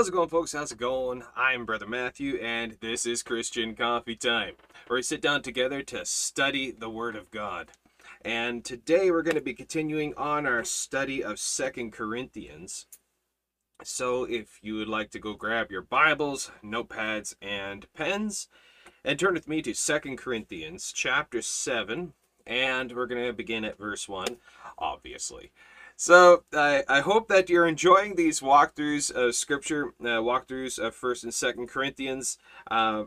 How's it going, folks? How's it going? I'm Brother Matthew, and this is Christian Coffee Time, where we sit down together to study the Word of God. And today we're going to be continuing on our study of Second Corinthians. So if you would like to go grab your Bibles, notepads, and pens, and turn with me to Second Corinthians chapter 7, and we're going to begin at verse 1, obviously. So I, I hope that you're enjoying these walkthroughs of scripture, uh, walkthroughs of First and Second Corinthians. Uh,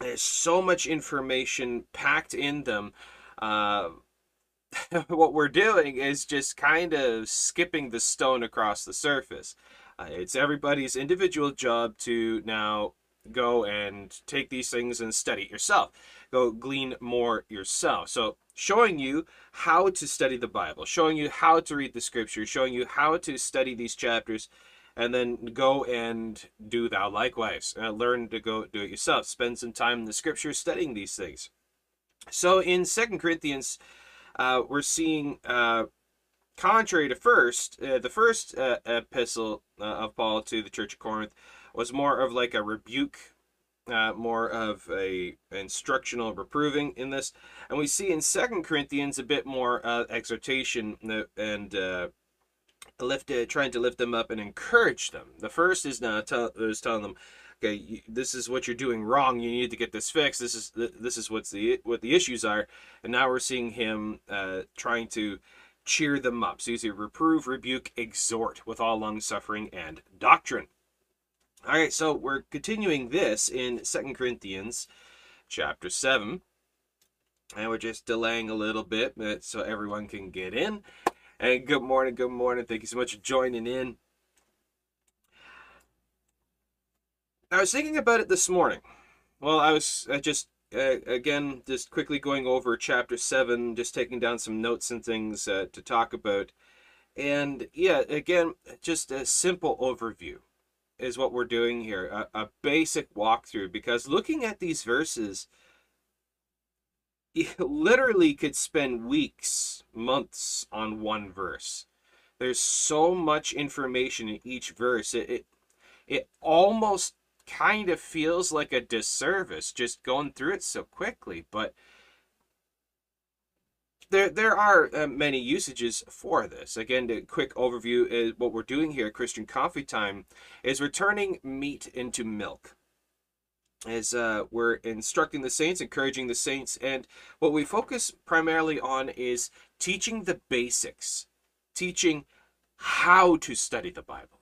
there's so much information packed in them. Uh, what we're doing is just kind of skipping the stone across the surface. Uh, it's everybody's individual job to now go and take these things and study it yourself. Go glean more yourself. So showing you how to study the Bible, showing you how to read the scripture, showing you how to study these chapters, and then go and do thou likewise. Uh, learn to go do it yourself. Spend some time in the scripture studying these things. So in Second Corinthians, uh, we're seeing, uh, contrary to first, uh, the first uh, epistle uh, of Paul to the Church of Corinth was more of like a rebuke uh, more of a instructional reproving in this, and we see in Second Corinthians a bit more uh, exhortation and uh, lift, uh, trying to lift them up and encourage them. The first is now tell, is telling them, okay, you, this is what you're doing wrong. You need to get this fixed. This is this is what's the what the issues are, and now we're seeing him uh, trying to cheer them up. So he's a reprove, rebuke, exhort with all long suffering and doctrine. All right, so we're continuing this in Second Corinthians chapter 7. And we're just delaying a little bit so everyone can get in. And good morning, good morning. Thank you so much for joining in. I was thinking about it this morning. Well, I was I just, uh, again, just quickly going over chapter 7, just taking down some notes and things uh, to talk about. And yeah, again, just a simple overview is what we're doing here a, a basic walkthrough because looking at these verses literally could spend weeks months on one verse there's so much information in each verse it it, it almost kind of feels like a disservice just going through it so quickly but there there are uh, many usages for this. Again, the quick overview is what we're doing here at Christian Coffee Time is we're turning meat into milk. As uh, we're instructing the saints, encouraging the saints, and what we focus primarily on is teaching the basics, teaching how to study the Bible.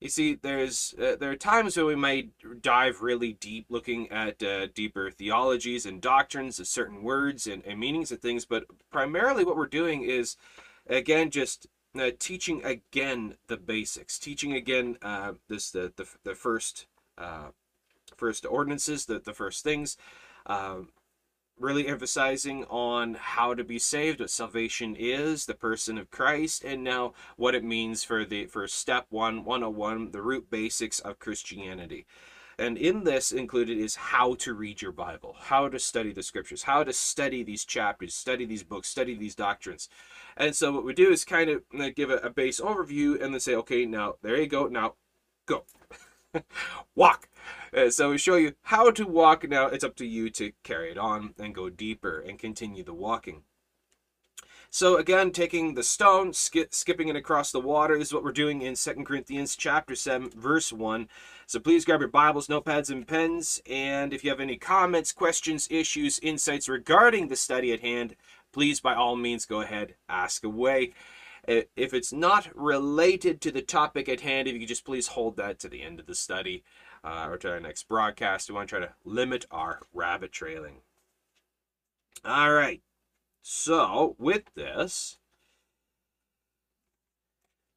You see, there's uh, there are times where we might dive really deep, looking at uh, deeper theologies and doctrines of certain words and, and, meanings of things. But primarily, what we're doing is, again, just uh, teaching again the basics, teaching again uh, this the the, the first uh, first ordinances, the the first things. Um, really emphasizing on how to be saved, what salvation is, the person of Christ, and now what it means for the for step one, 101, the root basics of Christianity. And in this included is how to read your Bible, how to study the scriptures, how to study these chapters, study these books, study these doctrines. And so what we do is kind of uh, give a, a base overview and then say, okay, now there you go, now go. Walk. Uh, so we show you how to walk. Now it's up to you to carry it on and go deeper and continue the walking. So again, taking the stone, skip, skipping it across the water is what we're doing in Second Corinthians chapter 7, verse 1. So please grab your Bibles, notepads, and pens. And if you have any comments, questions, issues, insights regarding the study at hand, please by all means go ahead, ask away. If it's not related to the topic at hand, if you could just please hold that to the end of the study uh, or to our next broadcast. We want to try to limit our rabbit trailing. All right. So, with this,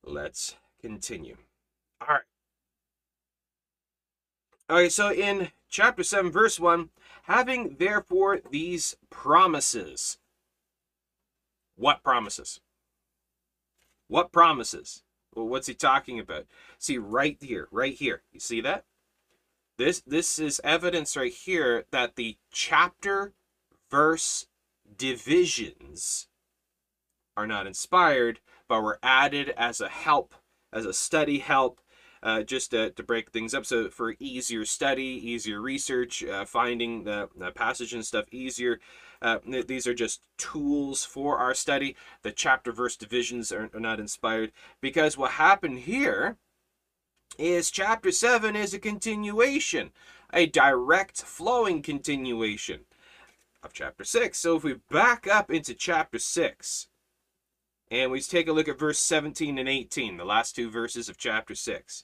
let's continue. All right. All right, so in chapter 7, verse 1, having therefore these promises. What promises? What promises? Well, what's he talking about? See, right here, right here. You see that? This this is evidence right here that the chapter verse divisions are not inspired, but were added as a help, as a study help, uh, just to, to break things up. So for easier study, easier research, uh, finding the, the passage and stuff easier. Uh, these are just tools for our study. The chapter verse divisions are, are not inspired because what happened here is chapter 7 is a continuation, a direct flowing continuation of chapter 6. So if we back up into chapter 6, and we take a look at verse 17 and 18, the last two verses of chapter 6.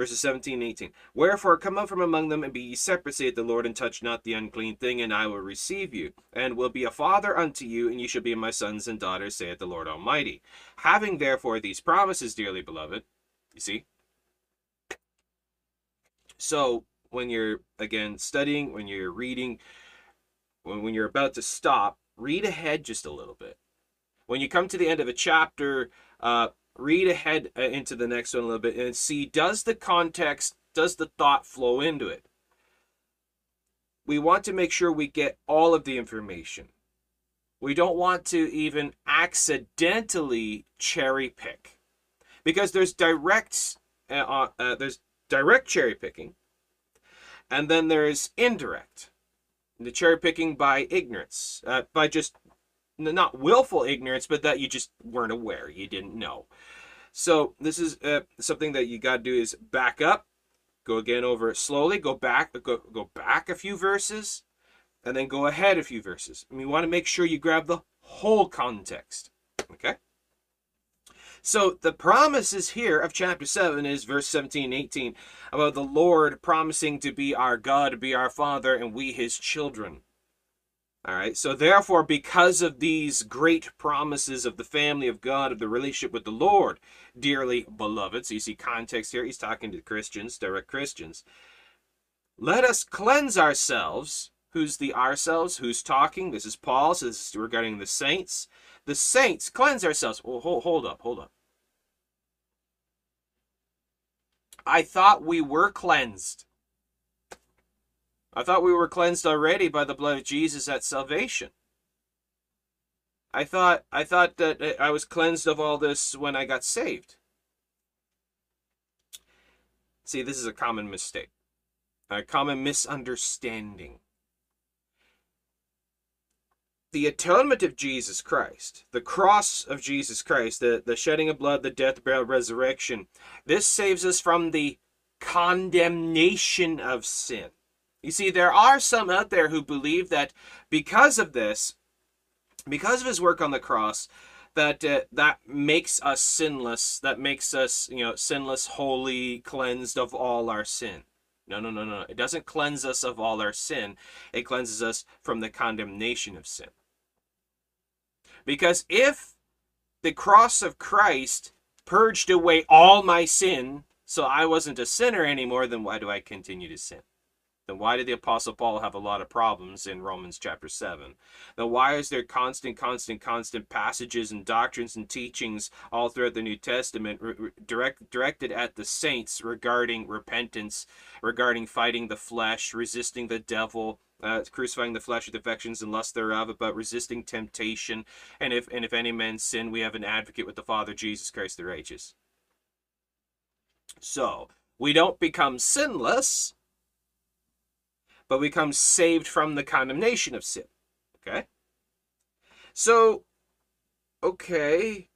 Verses 17 and 18. Wherefore come up from among them and be ye separate, saith the Lord, and touch not the unclean thing, and I will receive you, and will be a father unto you, and ye shall be my sons and daughters, saith the Lord Almighty. Having therefore these promises, dearly beloved, you see? So when you're, again, studying, when you're reading, when, when you're about to stop, read ahead just a little bit when you come to the end of a chapter, uh, read ahead uh, into the next one a little bit and see does the context, does the thought flow into it? We want to make sure we get all of the information. We don't want to even accidentally cherry pick because there's direct uh, uh, uh there's direct cherry picking and then there's indirect the cherry picking by ignorance uh, by just not willful ignorance, but that you just weren't aware, you didn't know. So this is uh, something that you got to do is back up, go again over it slowly, go back, go go back a few verses, and then go ahead a few verses. And you want to make sure you grab the whole context. Okay. So the promises here of chapter 7 is verse 17 and 18 about the Lord promising to be our God, be our Father, and we his children. All right. So therefore, because of these great promises of the family of God, of the relationship with the Lord, dearly beloved, so you see context here, he's talking to Christians, direct Christians. Let us cleanse ourselves. Who's the ourselves? Who's talking? This is Paul. So this is regarding the saints. The saints cleanse ourselves. Well, hold, hold up, hold up. I thought we were cleansed. I thought we were cleansed already by the blood of Jesus at salvation. I thought I thought that I was cleansed of all this when I got saved. See, this is a common mistake. A common misunderstanding. The atonement of Jesus Christ, the cross of Jesus Christ, the, the shedding of blood, the death, burial, resurrection, this saves us from the condemnation of sin. You see, there are some out there who believe that because of this, because of his work on the cross, that uh, that makes us sinless, that makes us, you know, sinless, holy, cleansed of all our sin. No, no, no, no. It doesn't cleanse us of all our sin. It cleanses us from the condemnation of sin. Because if the cross of Christ purged away all my sin, so I wasn't a sinner anymore, then why do I continue to sin? Then why did the Apostle Paul have a lot of problems in Romans chapter 7? Then why is there constant, constant, constant passages and doctrines and teachings all throughout the New Testament direct, directed at the saints regarding repentance, regarding fighting the flesh, resisting the devil, uh, crucifying the flesh with affections and lust thereof, about resisting temptation, and if and if any man sin, we have an advocate with the Father, Jesus Christ the righteous. So we don't become sinless but become saved from the condemnation of sin. Okay? So, okay,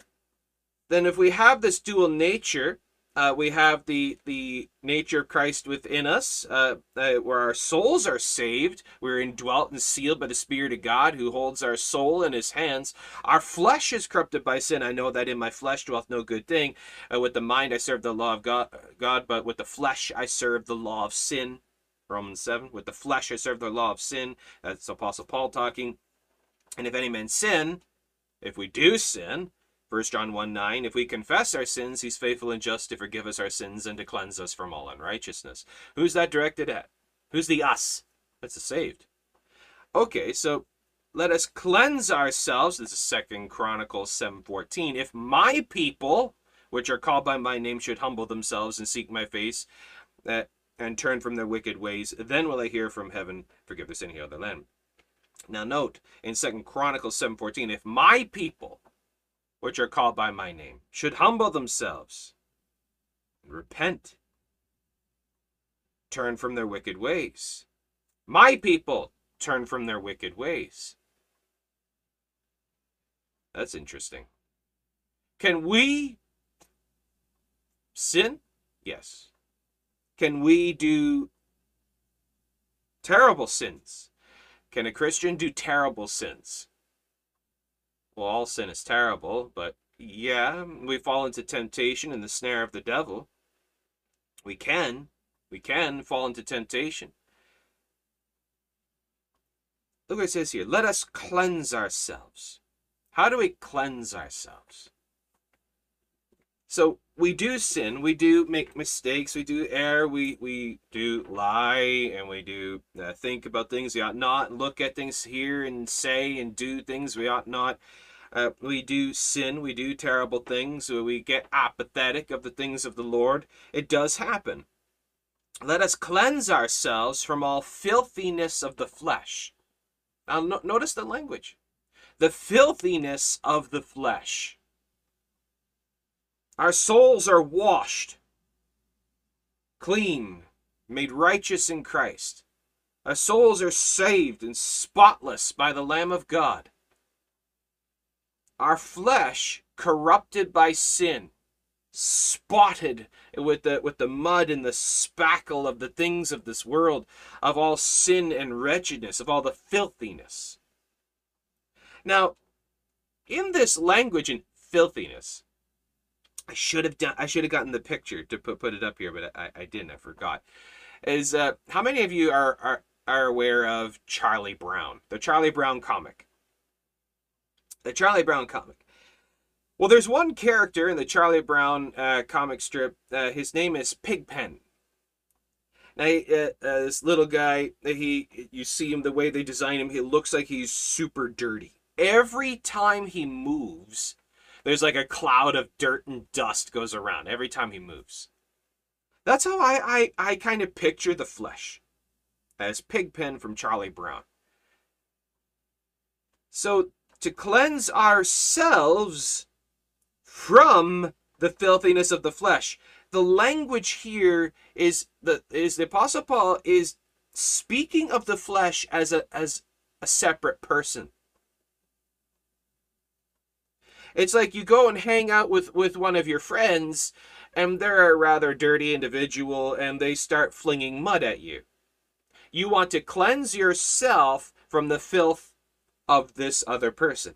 then if we have this dual nature, uh, we have the the nature of Christ within us, uh, uh, where our souls are saved. We're indwelt and sealed by the Spirit of God, who holds our soul in His hands. Our flesh is corrupted by sin. I know that in my flesh dwelleth no good thing. Uh, with the mind I serve the law of God, God, but with the flesh I serve the law of sin. Romans 7. With the flesh I serve the law of sin. That's Apostle Paul talking. And if any man sin, if we do sin, 1 John 1 9, if we confess our sins, he's faithful and just to forgive us our sins and to cleanse us from all unrighteousness. Who's that directed at? Who's the us? That's the saved. Okay, so let us cleanse ourselves. This is Second Chronicles 7:14. If my people, which are called by my name, should humble themselves and seek my face, that and turn from their wicked ways. Then will I hear from heaven, forgive their sin, heal their land. Now note in Second Chronicles 7.14, if my people, which are called by my name, should humble themselves and repent turn from their wicked ways. My people turn from their wicked ways. That's interesting. Can we sin? Yes. Can we do terrible sins? Can a Christian do terrible sins? Well, all sin is terrible, but yeah, we fall into temptation and the snare of the devil. We can. We can fall into temptation. Look what it says here. Let us cleanse ourselves. How do we cleanse ourselves? So we do sin, we do make mistakes, we do err, we we do lie, and we do uh, think about things we ought not, look at things here and say and do things we ought not. Uh, we do sin, we do terrible things, we get apathetic of the things of the Lord. It does happen. Let us cleanse ourselves from all filthiness of the flesh. Now, no notice the language. The filthiness of the flesh. Our souls are washed, clean, made righteous in Christ. Our souls are saved and spotless by the Lamb of God. Our flesh corrupted by sin, spotted with the with the mud and the spackle of the things of this world, of all sin and wretchedness, of all the filthiness. Now, in this language and filthiness, I should have done. I should have gotten the picture to put put it up here, but I, I didn't. I forgot. Is uh, how many of you are, are are aware of Charlie Brown, the Charlie Brown comic? The Charlie Brown comic. Well, there's one character in the Charlie Brown uh, comic strip. Uh, his name is Pigpen. Now, uh, uh, this little guy, he you see him the way they design him. He looks like he's super dirty. Every time he moves, there's like a cloud of dirt and dust goes around every time he moves. That's how I, I, I kind of picture the flesh as Pigpen from Charlie Brown. So to cleanse ourselves from the filthiness of the flesh. The language here is the is the apostle Paul is speaking of the flesh as a as a separate person. It's like you go and hang out with, with one of your friends, and they're a rather dirty individual, and they start flinging mud at you. You want to cleanse yourself from the filth of this other person.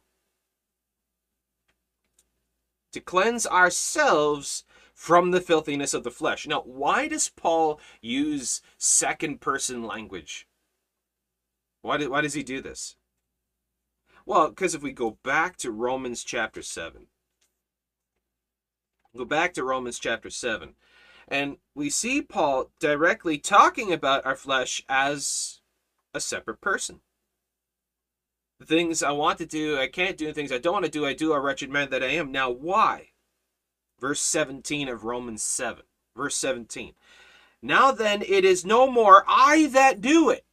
To cleanse ourselves from the filthiness of the flesh. Now, why does Paul use second person language? Why, do, why does he do this? Well, because if we go back to Romans chapter 7, go back to Romans chapter 7, and we see Paul directly talking about our flesh as a separate person. The things I want to do, I can't do, the things I don't want to do, I do, a wretched man that I am. Now, why? Verse 17 of Romans 7. Verse 17. Now then, it is no more I that do it,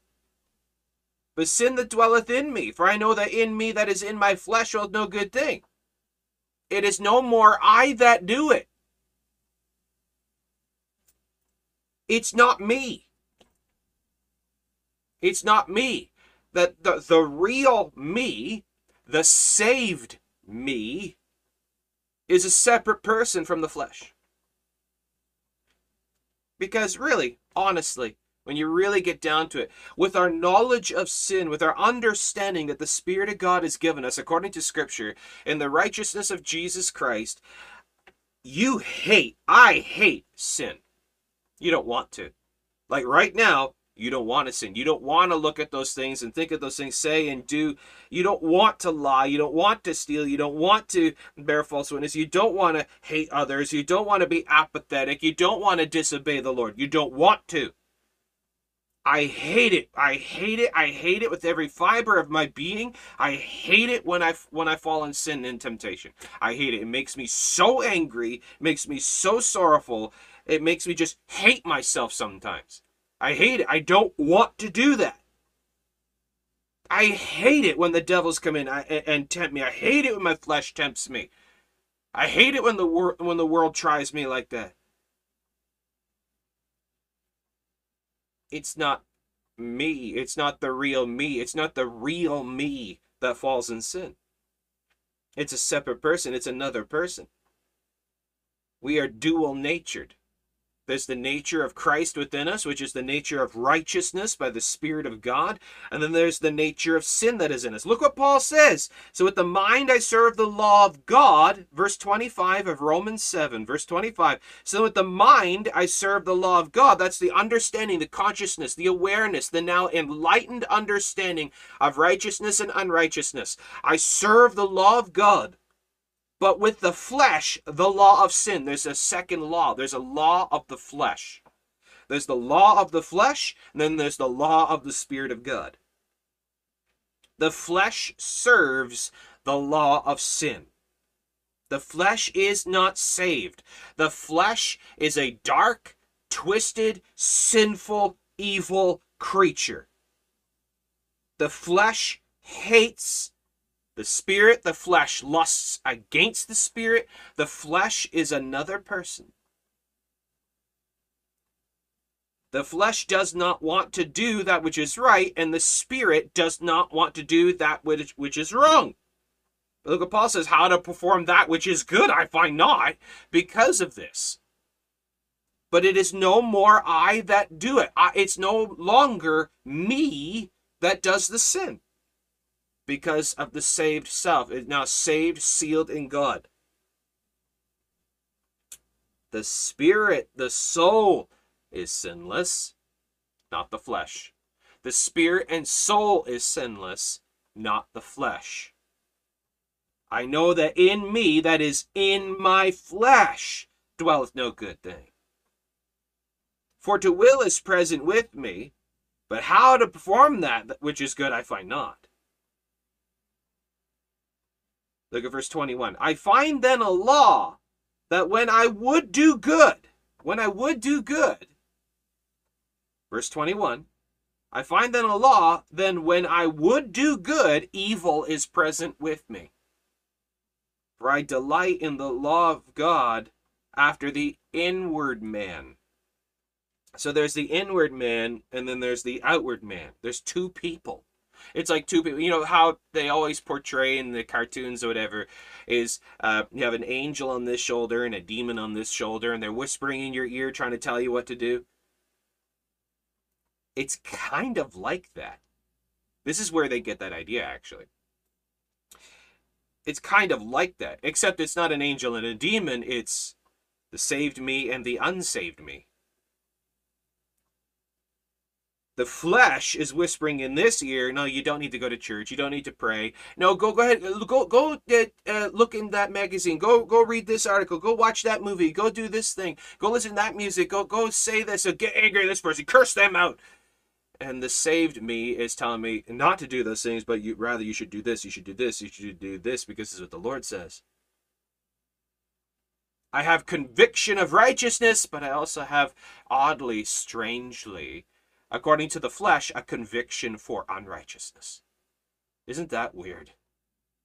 but sin that dwelleth in me. For I know that in me that is in my flesh will no good thing. It is no more I that do it. It's not me. It's not me. That the, the real me, the saved me, is a separate person from the flesh. Because really, honestly, when you really get down to it, with our knowledge of sin, with our understanding that the Spirit of God has given us, according to Scripture, in the righteousness of Jesus Christ, you hate, I hate sin. You don't want to. Like right now, you don't want to sin. You don't want to look at those things and think of those things, say and do. You don't want to lie. You don't want to steal. You don't want to bear false witness. You don't want to hate others. You don't want to be apathetic. You don't want to disobey the Lord. You don't want to. I hate it. I hate it. I hate it with every fiber of my being. I hate it when I when I fall in sin and temptation. I hate it. It makes me so angry, makes me so sorrowful. It makes me just hate myself sometimes. I hate it. I don't want to do that. I hate it when the devils come in and tempt me. I hate it when my flesh tempts me. I hate it when the wor- when the world tries me like that. It's not me. It's not the real me. It's not the real me that falls in sin. It's a separate person. It's another person. We are dual natured. There's the nature of Christ within us, which is the nature of righteousness by the Spirit of God. And then there's the nature of sin that is in us. Look what Paul says. So with the mind I serve the law of God, verse 25 of Romans 7, verse 25. So with the mind I serve the law of God. That's the understanding, the consciousness, the awareness, the now enlightened understanding of righteousness and unrighteousness. I serve the law of God but with the flesh, the law of sin. There's a second law. There's a law of the flesh. There's the law of the flesh, and then there's the law of the Spirit of God. The flesh serves the law of sin. The flesh is not saved. The flesh is a dark, twisted, sinful, evil creature. The flesh hates the spirit, the flesh lusts against the spirit. The flesh is another person. The flesh does not want to do that which is right, and the spirit does not want to do that which, which is wrong. But look what Paul says, how to perform that which is good, I find not, because of this. But it is no more I that do it. I, it's no longer me that does the sin because of the saved self. It's now saved, sealed in God. The spirit, the soul is sinless, not the flesh. The spirit and soul is sinless, not the flesh. I know that in me, that is in my flesh, dwelleth no good thing. For to will is present with me, but how to perform that which is good I find not. Look at verse 21. I find then a law that when I would do good, when I would do good, verse 21, I find then a law, then when I would do good, evil is present with me. For I delight in the law of God after the inward man. So there's the inward man, and then there's the outward man. There's two people it's like two people. You know how they always portray in the cartoons or whatever is uh, you have an angel on this shoulder and a demon on this shoulder, and they're whispering in your ear, trying to tell you what to do. It's kind of like that. This is where they get that idea, actually. It's kind of like that, except it's not an angel and a demon. It's the saved me and the unsaved me the flesh is whispering in this ear no you don't need to go to church you don't need to pray. No go go ahead go go uh, uh, look in that magazine go go read this article go watch that movie go do this thing go listen to that music go go say this or get angry at this person curse them out. And the saved me is telling me not to do those things but you rather you should do this you should do this you should do this because this is what the lord says. I have conviction of righteousness but i also have oddly strangely according to the flesh, a conviction for unrighteousness. Isn't that weird?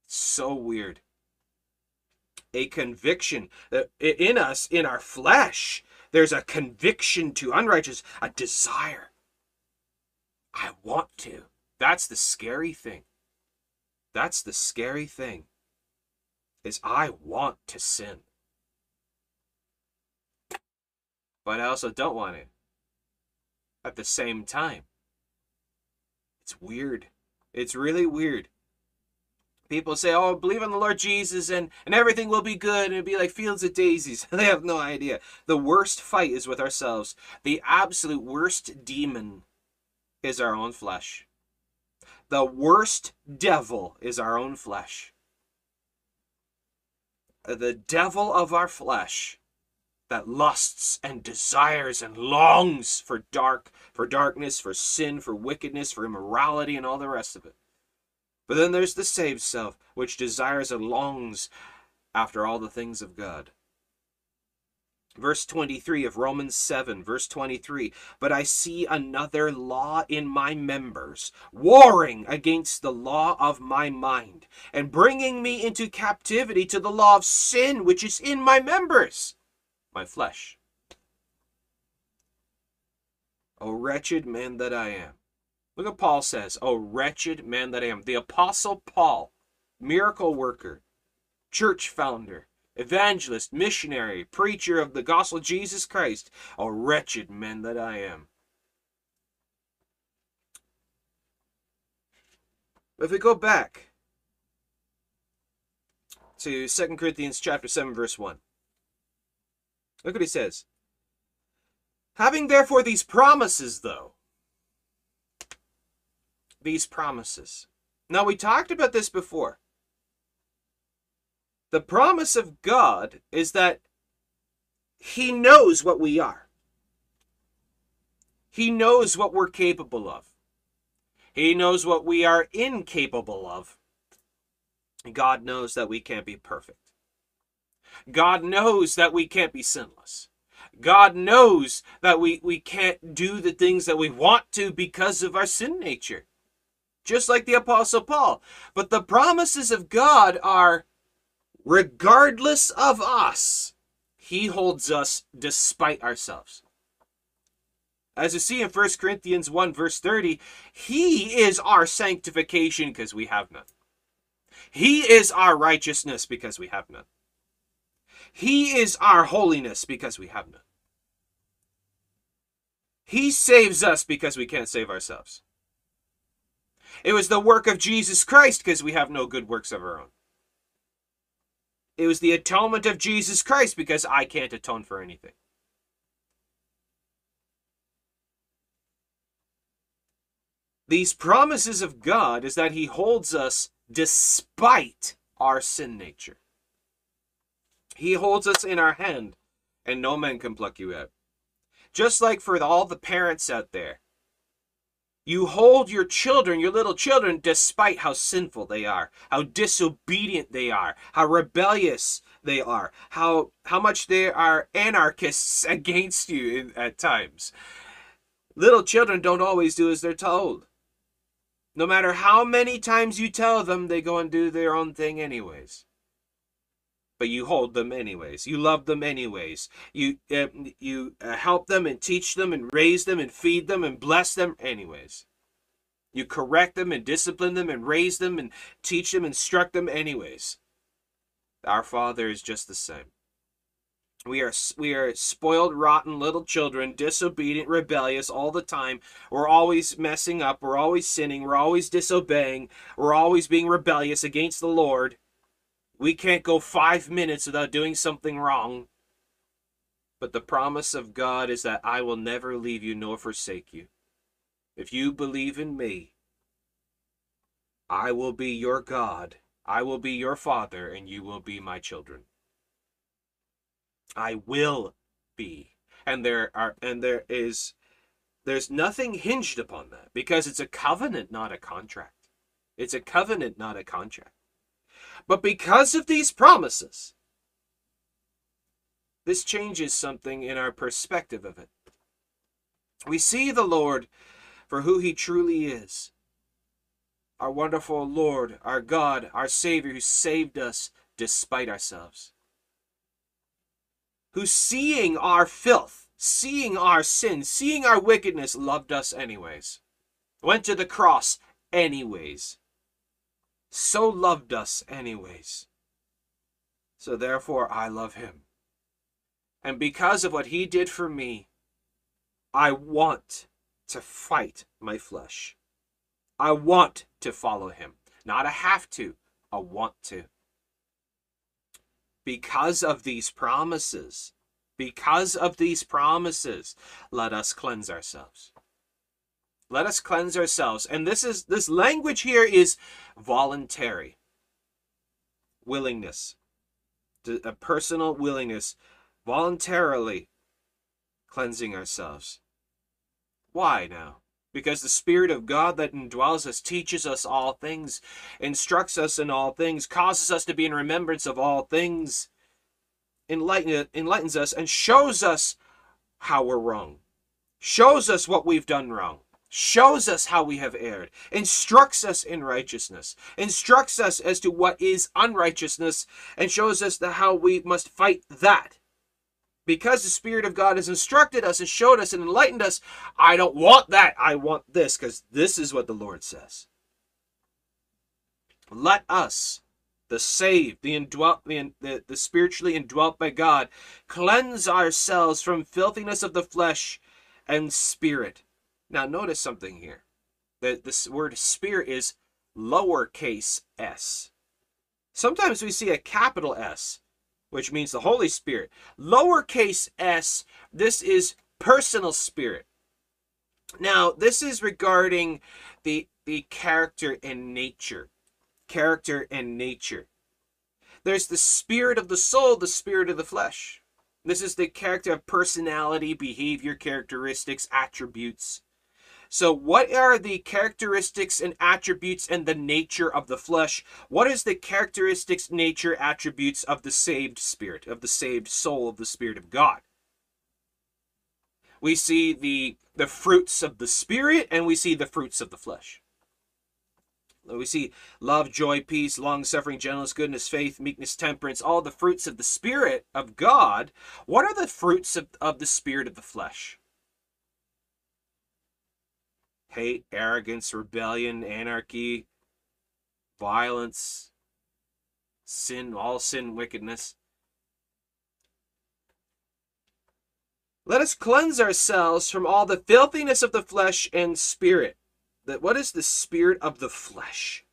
So weird. A conviction uh, that in us, in our flesh, there's a conviction to unrighteous, a desire. I want to. That's the scary thing. That's the scary thing. Is I want to sin. But I also don't want to at the same time. It's weird. It's really weird. People say, oh, believe in the Lord Jesus and, and everything will be good and it'll be like fields of daisies. they have no idea. The worst fight is with ourselves. The absolute worst demon is our own flesh. The worst devil is our own flesh. The devil of our flesh that lusts and desires and longs for dark, for darkness, for sin, for wickedness, for immorality, and all the rest of it. But then there's the saved self, which desires and longs after all the things of God. Verse 23 of Romans 7, verse 23 But I see another law in my members, warring against the law of my mind, and bringing me into captivity to the law of sin which is in my members my flesh. O wretched man that I am. Look what Paul says. O wretched man that I am. The Apostle Paul, miracle worker, church founder, evangelist, missionary, preacher of the gospel of Jesus Christ. O wretched man that I am. If we go back to 2 Corinthians chapter 7 verse 1. Look what he says. Having therefore these promises though, these promises. Now we talked about this before. The promise of God is that he knows what we are. He knows what we're capable of. He knows what we are incapable of. God knows that we can't be perfect. God knows that we can't be sinless. God knows that we, we can't do the things that we want to because of our sin nature. Just like the Apostle Paul. But the promises of God are regardless of us, He holds us despite ourselves. As you see in 1 Corinthians 1, verse 30, He is our sanctification because we have none. He is our righteousness because we have none. He is our holiness because we have none. He saves us because we can't save ourselves. It was the work of Jesus Christ because we have no good works of our own. It was the atonement of Jesus Christ because I can't atone for anything. These promises of God is that He holds us despite our sin nature. He holds us in our hand, and no man can pluck you out. Just like for all the parents out there, you hold your children, your little children, despite how sinful they are, how disobedient they are, how rebellious they are, how how much they are anarchists against you in, at times. Little children don't always do as they're told. No matter how many times you tell them, they go and do their own thing anyways. But you hold them anyways. You love them anyways. You uh, you uh, help them and teach them and raise them and feed them and bless them anyways. You correct them and discipline them and raise them and teach them, instruct them anyways. Our Father is just the same. We are we are spoiled, rotten little children, disobedient, rebellious all the time. We're always messing up. We're always sinning. We're always disobeying. We're always being rebellious against the Lord. We can't go five minutes without doing something wrong. But the promise of God is that I will never leave you nor forsake you. If you believe in me, I will be your God. I will be your Father, and you will be my children. I will be. And there are and there is there's nothing hinged upon that because it's a covenant, not a contract. It's a covenant, not a contract. But because of these promises, this changes something in our perspective of it. We see the Lord for who he truly is. Our wonderful Lord, our God, our Savior who saved us despite ourselves who seeing our filth, seeing our sin, seeing our wickedness, loved us anyways. Went to the cross anyways. So loved us anyways. So therefore I love him. And because of what he did for me, I want to fight my flesh. I want to follow him. Not a have to, a want to because of these promises, because of these promises, let us cleanse ourselves. Let us cleanse ourselves. And this is this language here is voluntary. Willingness. A personal willingness voluntarily cleansing ourselves. Why now? because the Spirit of God that indwells us teaches us all things, instructs us in all things, causes us to be in remembrance of all things, enlighten, enlightens us, and shows us how we're wrong, shows us what we've done wrong, shows us how we have erred, instructs us in righteousness, instructs us as to what is unrighteousness, and shows us the how we must fight that because the Spirit of God has instructed us and showed us and enlightened us, I don't want that. I want this because this is what the Lord says. Let us, the saved, the indwelt, the, the, the spiritually indwelt by God, cleanse ourselves from filthiness of the flesh and spirit. Now, notice something here. The, this word spirit is lowercase s. Sometimes we see a capital S, which means the Holy Spirit. Lowercase s, this is personal spirit. Now, this is regarding the, the character and nature. Character and nature. There's the spirit of the soul, the spirit of the flesh. This is the character of personality, behavior, characteristics, attributes. So, what are the characteristics and attributes and the nature of the flesh? What is the characteristics, nature, attributes of the saved spirit, of the saved soul, of the Spirit of God? We see the, the fruits of the Spirit and we see the fruits of the flesh. We see love, joy, peace, long suffering, gentleness, goodness, faith, meekness, temperance, all the fruits of the Spirit of God. What are the fruits of, of the Spirit of the flesh? Hate, arrogance, rebellion, anarchy, violence, sin, all sin, wickedness. Let us cleanse ourselves from all the filthiness of the flesh and spirit. That what is the spirit of the flesh?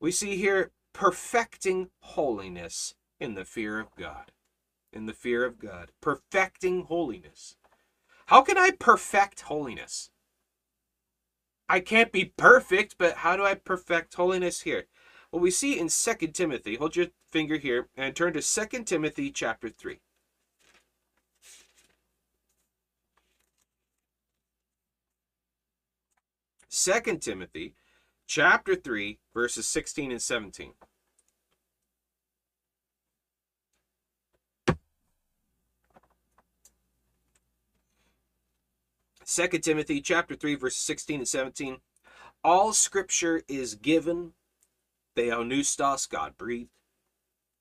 We see here perfecting holiness in the fear of God. In the fear of God. Perfecting holiness. How can I perfect holiness? I can't be perfect, but how do I perfect holiness here? Well, we see in 2 Timothy, hold your finger here and turn to 2 Timothy chapter 3. Second Timothy chapter 3 verses 16 and 17. 2 Timothy chapter 3 verse 16 and 17 all scripture is given theopneustos God breathed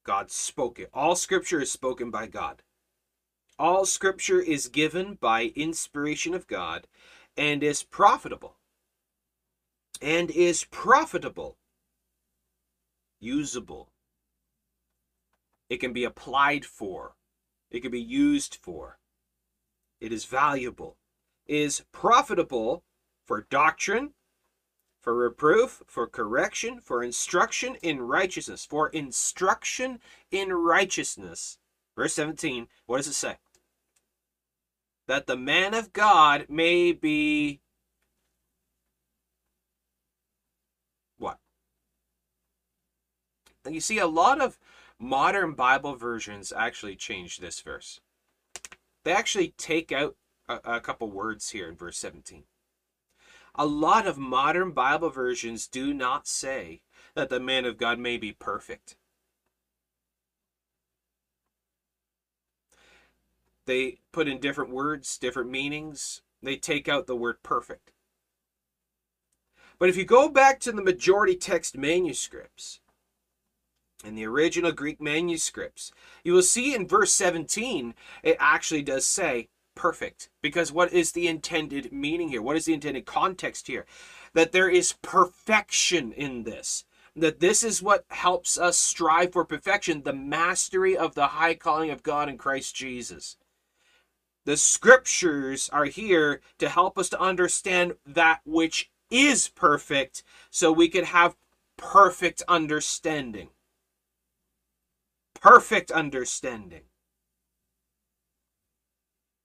God spoke it. All scripture is spoken by God. All scripture is given by inspiration of God and is profitable and is profitable usable. It can be applied for it can be used for. It is valuable is profitable for doctrine, for reproof, for correction, for instruction in righteousness. For instruction in righteousness. Verse 17, what does it say? That the man of God may be. What? You see, a lot of modern Bible versions actually change this verse. They actually take out a, couple words here in verse 17. A lot of modern Bible versions do not say that the man of God may be perfect. They put in different words, different meanings. They take out the word perfect. But if you go back to the majority text manuscripts, in the original Greek manuscripts, you will see in verse 17, it actually does say, perfect. Because what is the intended meaning here? What is the intended context here? That there is perfection in this. That this is what helps us strive for perfection, the mastery of the high calling of God in Christ Jesus. The scriptures are here to help us to understand that which is perfect so we can have perfect understanding. Perfect understanding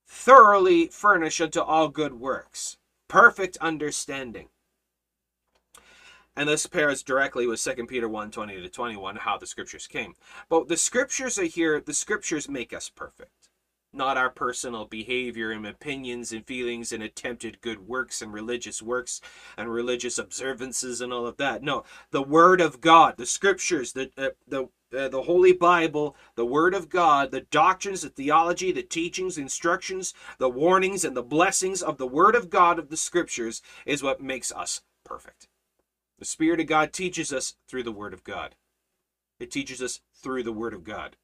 thoroughly furnished unto all good works. Perfect understanding. And this pairs directly with 2 Peter 1 20 to 21, how the scriptures came. But the scriptures are here, the scriptures make us perfect. Not our personal behavior and opinions and feelings and attempted good works and religious works and religious observances and all of that. No, the Word of God, the scriptures, the, uh, the uh, the Holy Bible, the Word of God, the doctrines, the theology, the teachings, the instructions, the warnings, and the blessings of the Word of God of the Scriptures is what makes us perfect. The Spirit of God teaches us through the Word of God. It teaches us through the Word of God.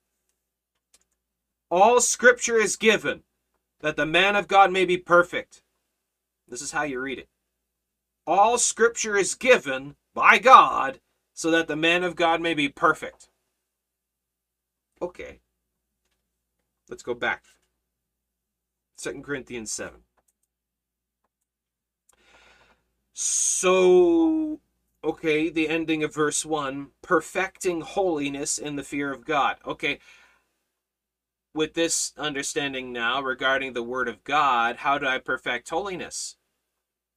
All scripture is given that the man of God may be perfect. This is how you read it. All scripture is given by God so that the man of God may be perfect. Okay. Let's go back. 2 Corinthians 7. So, okay, the ending of verse 1 perfecting holiness in the fear of God. Okay, with this understanding now regarding the Word of God, how do I perfect holiness?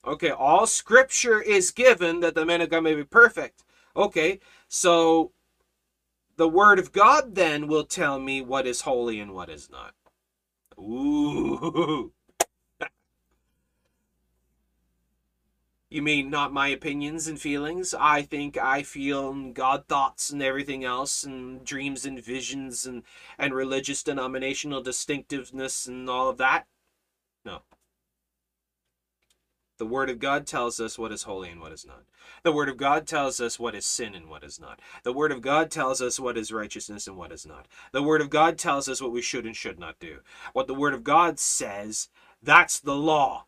Okay, all scripture is given that the man of God may be perfect. Okay, so the Word of God then will tell me what is holy and what is not. Ooh. You mean not my opinions and feelings? I think I feel God thoughts and everything else and dreams and visions and, and religious denominational distinctiveness and all of that? No. The Word of God tells us what is holy and what is not. The Word of God tells us what is sin and what is not. The Word of God tells us what is righteousness and what is not. The Word of God tells us what we should and should not do. What the Word of God says, that's the law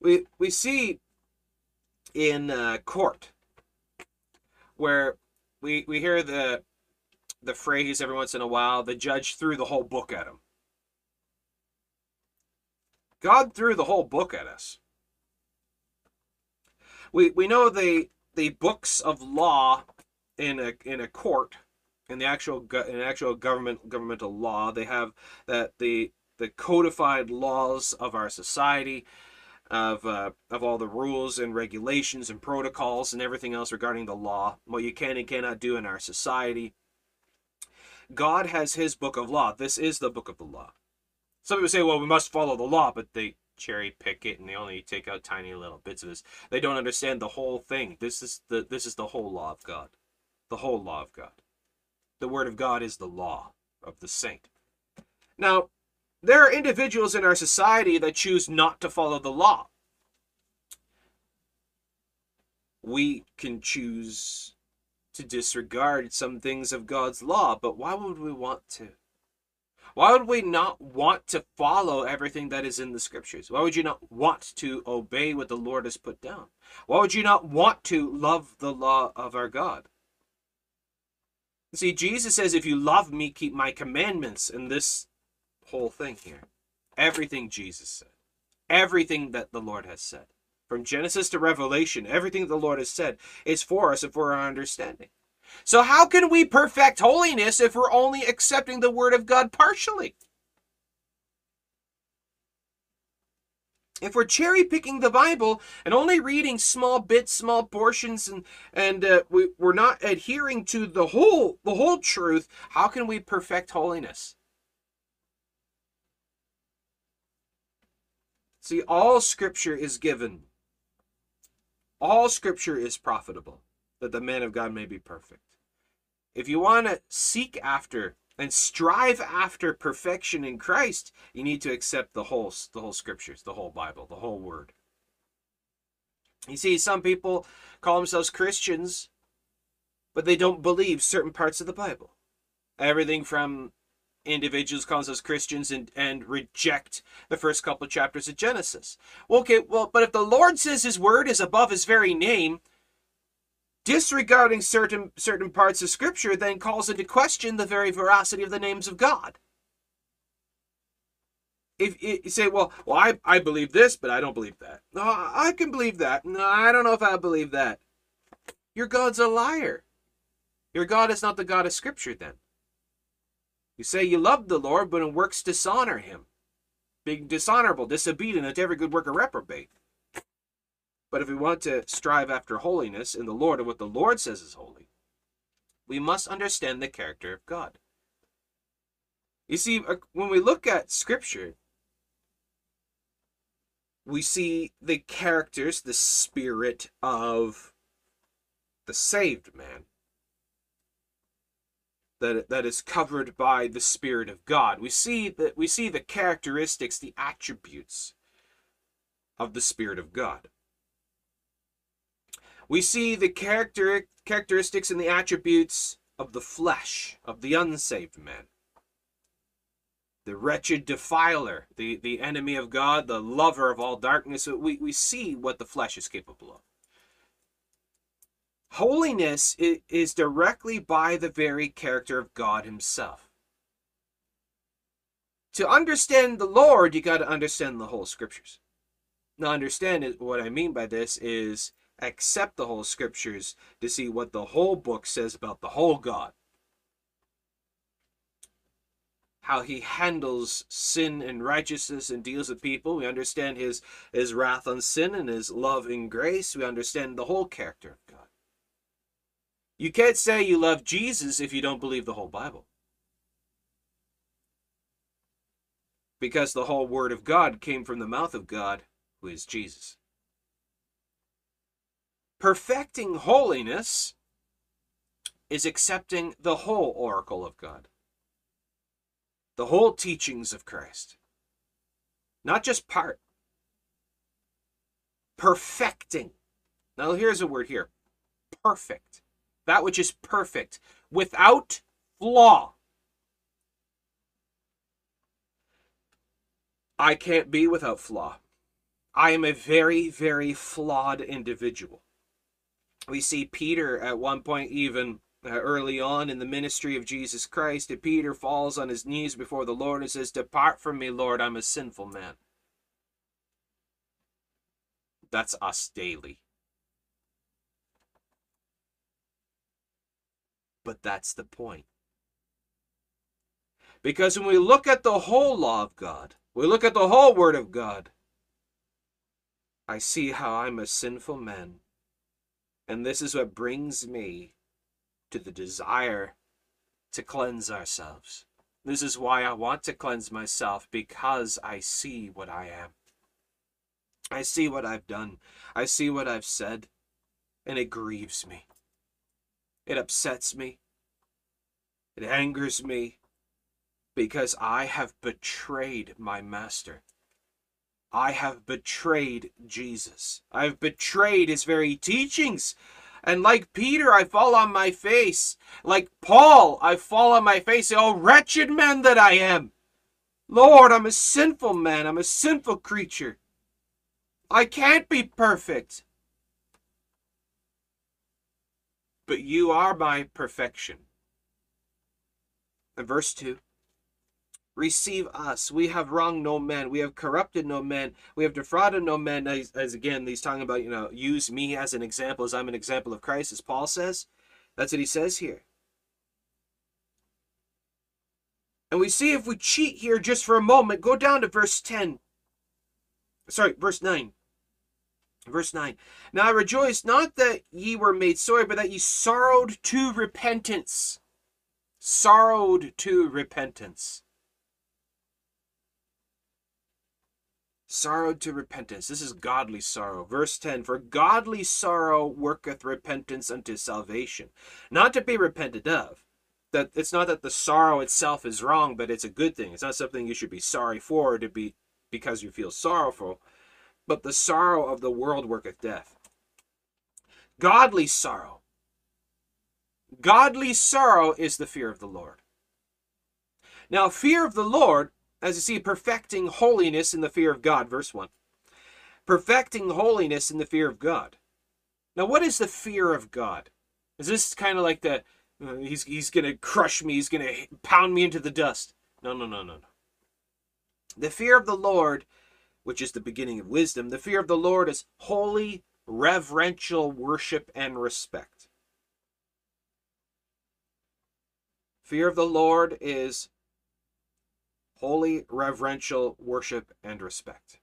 we we see in uh, court where we we hear the the phrase every once in a while the judge threw the whole book at him. God threw the whole book at us. We we know the the books of law in a in a court in the actual in actual government governmental law they have that the the codified laws of our society of uh, of all the rules and regulations and protocols and everything else regarding the law, what you can and cannot do in our society. God has His book of law. This is the book of the law. Some people say, "Well, we must follow the law," but they cherry pick it and they only take out tiny little bits of this. They don't understand the whole thing. This is the this is the whole law of God, the whole law of God. The Word of God is the law of the saint. Now, there are individuals in our society that choose not to follow the law. We can choose to disregard some things of God's law, but why would we want to? Why would we not want to follow everything that is in the scriptures? Why would you not want to obey what the Lord has put down? Why would you not want to love the law of our God? See, Jesus says, if you love me, keep my commandments. And this whole thing here. Everything Jesus said. Everything that the Lord has said. From Genesis to Revelation, everything the Lord has said is for us and for our understanding. So how can we perfect holiness if we're only accepting the word of God partially? if we're cherry picking the Bible and only reading small bits, small portions, and and uh, we, we're not adhering to the whole the whole truth, how can we perfect holiness? See, all scripture is given. All scripture is profitable, that the man of God may be perfect. If you want to seek after and strive after perfection in Christ, you need to accept the whole the whole scriptures, the whole Bible, the whole word. You see, some people call themselves Christians, but they don't believe certain parts of the Bible. Everything from individuals call themselves Christians and, and reject the first couple of chapters of Genesis. Okay, well, but if the Lord says his word is above his very name, disregarding certain certain parts of scripture then calls into question the very veracity of the names of God. If, if you say, well, well, I, I believe this, but I don't believe that. No, I can believe that. No, I don't know if I believe that. Your God's a liar. Your God is not the God of scripture then. You say you love the Lord, but in works dishonor him. Being dishonorable, disobedient unto every good work a reprobate. But if we want to strive after holiness in the Lord and what the Lord says is holy, we must understand the character of God. You see, uh, when we look at Scripture, we see the characters, the spirit of the saved man that that is covered by the spirit of God. We see that we see the characteristics, the attributes of the spirit of God. We see the character characteristics and the attributes of the flesh, of the unsaved man. The wretched defiler, the, the enemy of God, the lover of all darkness, we, we see what the flesh is capable of. Holiness is directly by the very character of God Himself. To understand the Lord, you got to understand the whole scriptures. Now, understand what I mean by this is accept the whole scriptures to see what the whole book says about the whole God. How he handles sin and righteousness and deals with people. We understand his, his wrath on sin and his love and grace. We understand the whole character of God. You can't say you love Jesus if you don't believe the whole Bible. Because the whole Word of God came from the mouth of God, who is Jesus. Perfecting holiness is accepting the whole oracle of God, the whole teachings of Christ, not just part. Perfecting. Now, here's a word here perfect that which is perfect, without flaw. I can't be without flaw. I am a very, very flawed individual. We see Peter at one point, even uh, early on in the ministry of Jesus Christ, and Peter falls on his knees before the Lord and says, Depart from me, Lord, I'm a sinful man. That's us daily. But that's the point. Because when we look at the whole law of God, we look at the whole Word of God, I see how I'm a sinful man. And this is what brings me to the desire to cleanse ourselves. This is why I want to cleanse myself because I see what I am. I see what I've done. I see what I've said, and it grieves me. It upsets me. It angers me because I have betrayed my master. I have betrayed Jesus. I've betrayed his very teachings. And like Peter, I fall on my face. Like Paul, I fall on my face. Oh, wretched man that I am. Lord, I'm a sinful man. I'm a sinful creature. I can't be perfect. But you are my perfection. And verse 2 Receive us. We have wronged no man. We have corrupted no man. We have defrauded no man. As, as again, he's talking about, you know, use me as an example, as I'm an example of Christ, as Paul says. That's what he says here. And we see if we cheat here just for a moment, go down to verse 10. Sorry, verse 9. Verse 9 Now I rejoice not that ye were made sorry, but that ye sorrowed to repentance. Sorrowed to repentance. Sorrowed to repentance. This is godly sorrow. Verse 10 For godly sorrow worketh repentance unto salvation. Not to be repented of. That it's not that the sorrow itself is wrong, but it's a good thing. It's not something you should be sorry for to be because you feel sorrowful but the sorrow of the world worketh death. Godly sorrow. Godly sorrow is the fear of the Lord. Now, fear of the Lord, as you see, perfecting holiness in the fear of God, verse 1. Perfecting holiness in the fear of God. Now, what is the fear of God? Is this kind of like the, uh, he's, he's going to crush me, he's going to pound me into the dust? No, no, no, no, no. The fear of the Lord which is the beginning of wisdom. The fear of the Lord is holy, reverential worship and respect. Fear of the Lord is holy, reverential worship and respect.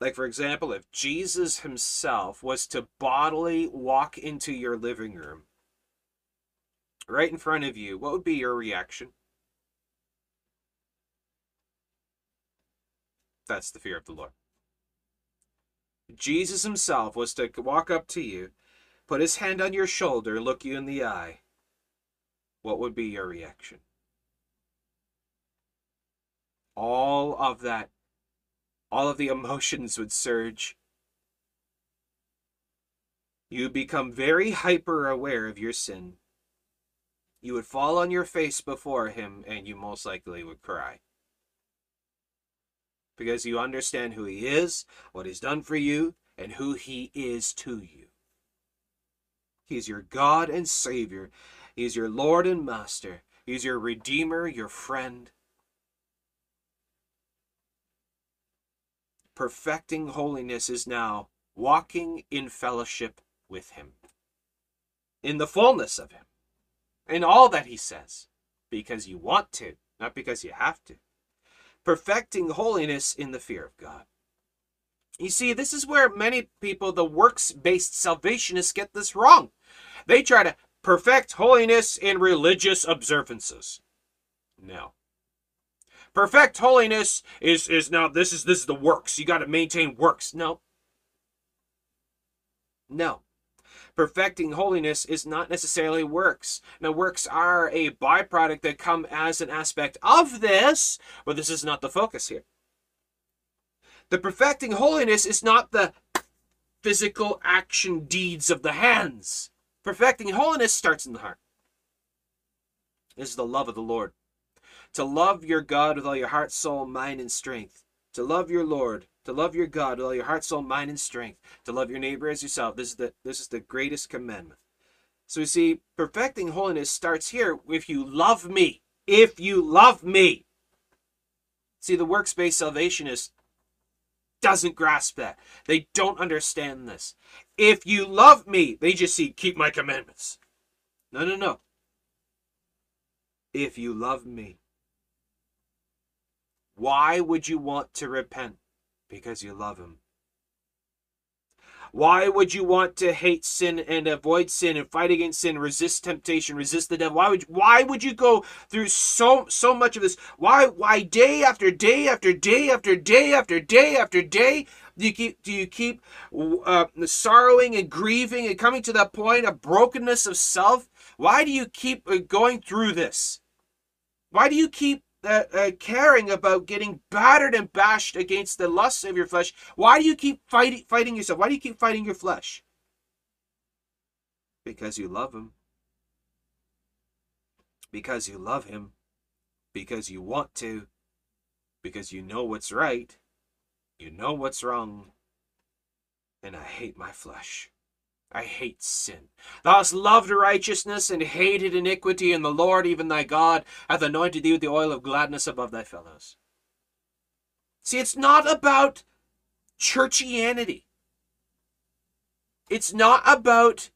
Like, for example, if Jesus himself was to bodily walk into your living room right in front of you, what would be your reaction? That's the fear of the Lord. Jesus himself was to walk up to you, put his hand on your shoulder, look you in the eye. What would be your reaction? All of that, all of the emotions would surge. you become very hyper aware of your sin. You would fall on your face before Him and you most likely would cry. Because you understand who He is, what He's done for you, and who He is to you. He's your God and Savior. He's your Lord and Master. He's your Redeemer, your friend. Perfecting holiness is now walking in fellowship with Him, in the fullness of Him, in all that He says, because you want to, not because you have to. Perfecting holiness in the fear of God. You see, this is where many people, the works based salvationists, get this wrong. They try to perfect holiness in religious observances. No. Perfect holiness is is now this is this is the works. You got to maintain works. No. No. Perfecting holiness is not necessarily works. Now, works are a byproduct that come as an aspect of this, but this is not the focus here. The perfecting holiness is not the physical action deeds of the hands. Perfecting holiness starts in the heart. This is the love of the Lord. To love your God with all your heart, soul, mind, and strength. To love your Lord, to love your God with all your heart, soul, mind, and strength. To love your neighbor as yourself. This is the this is the greatest commandment. So you see, perfecting holiness starts here. If you love me, if you love me. See, the works-based salvationist doesn't grasp that. They don't understand this. If you love me, they just see, keep my commandments. No, no, no. If you love me, why would you want to repent? Because you love him. Why would you want to hate sin and avoid sin and fight against sin, resist temptation, resist the devil? Why would why would you go through so so much of this? Why why day after day after day after day after day after day do you keep do you keep uh, sorrowing and grieving and coming to that point of brokenness of self? Why do you keep uh, going through this? Why do you keep uh, uh, caring about getting battered and bashed against the lusts of your flesh, why do you keep fighting fighting yourself? Why do you keep fighting your flesh? Because you love him. Because you love him. Because you want to. Because you know what's right. You know what's wrong. And I hate my flesh. I hate sin. Thou hast loved righteousness and hated iniquity, and the Lord, even thy God, hath anointed thee with the oil of gladness above thy fellows. See, it's not about churchianity. It's not about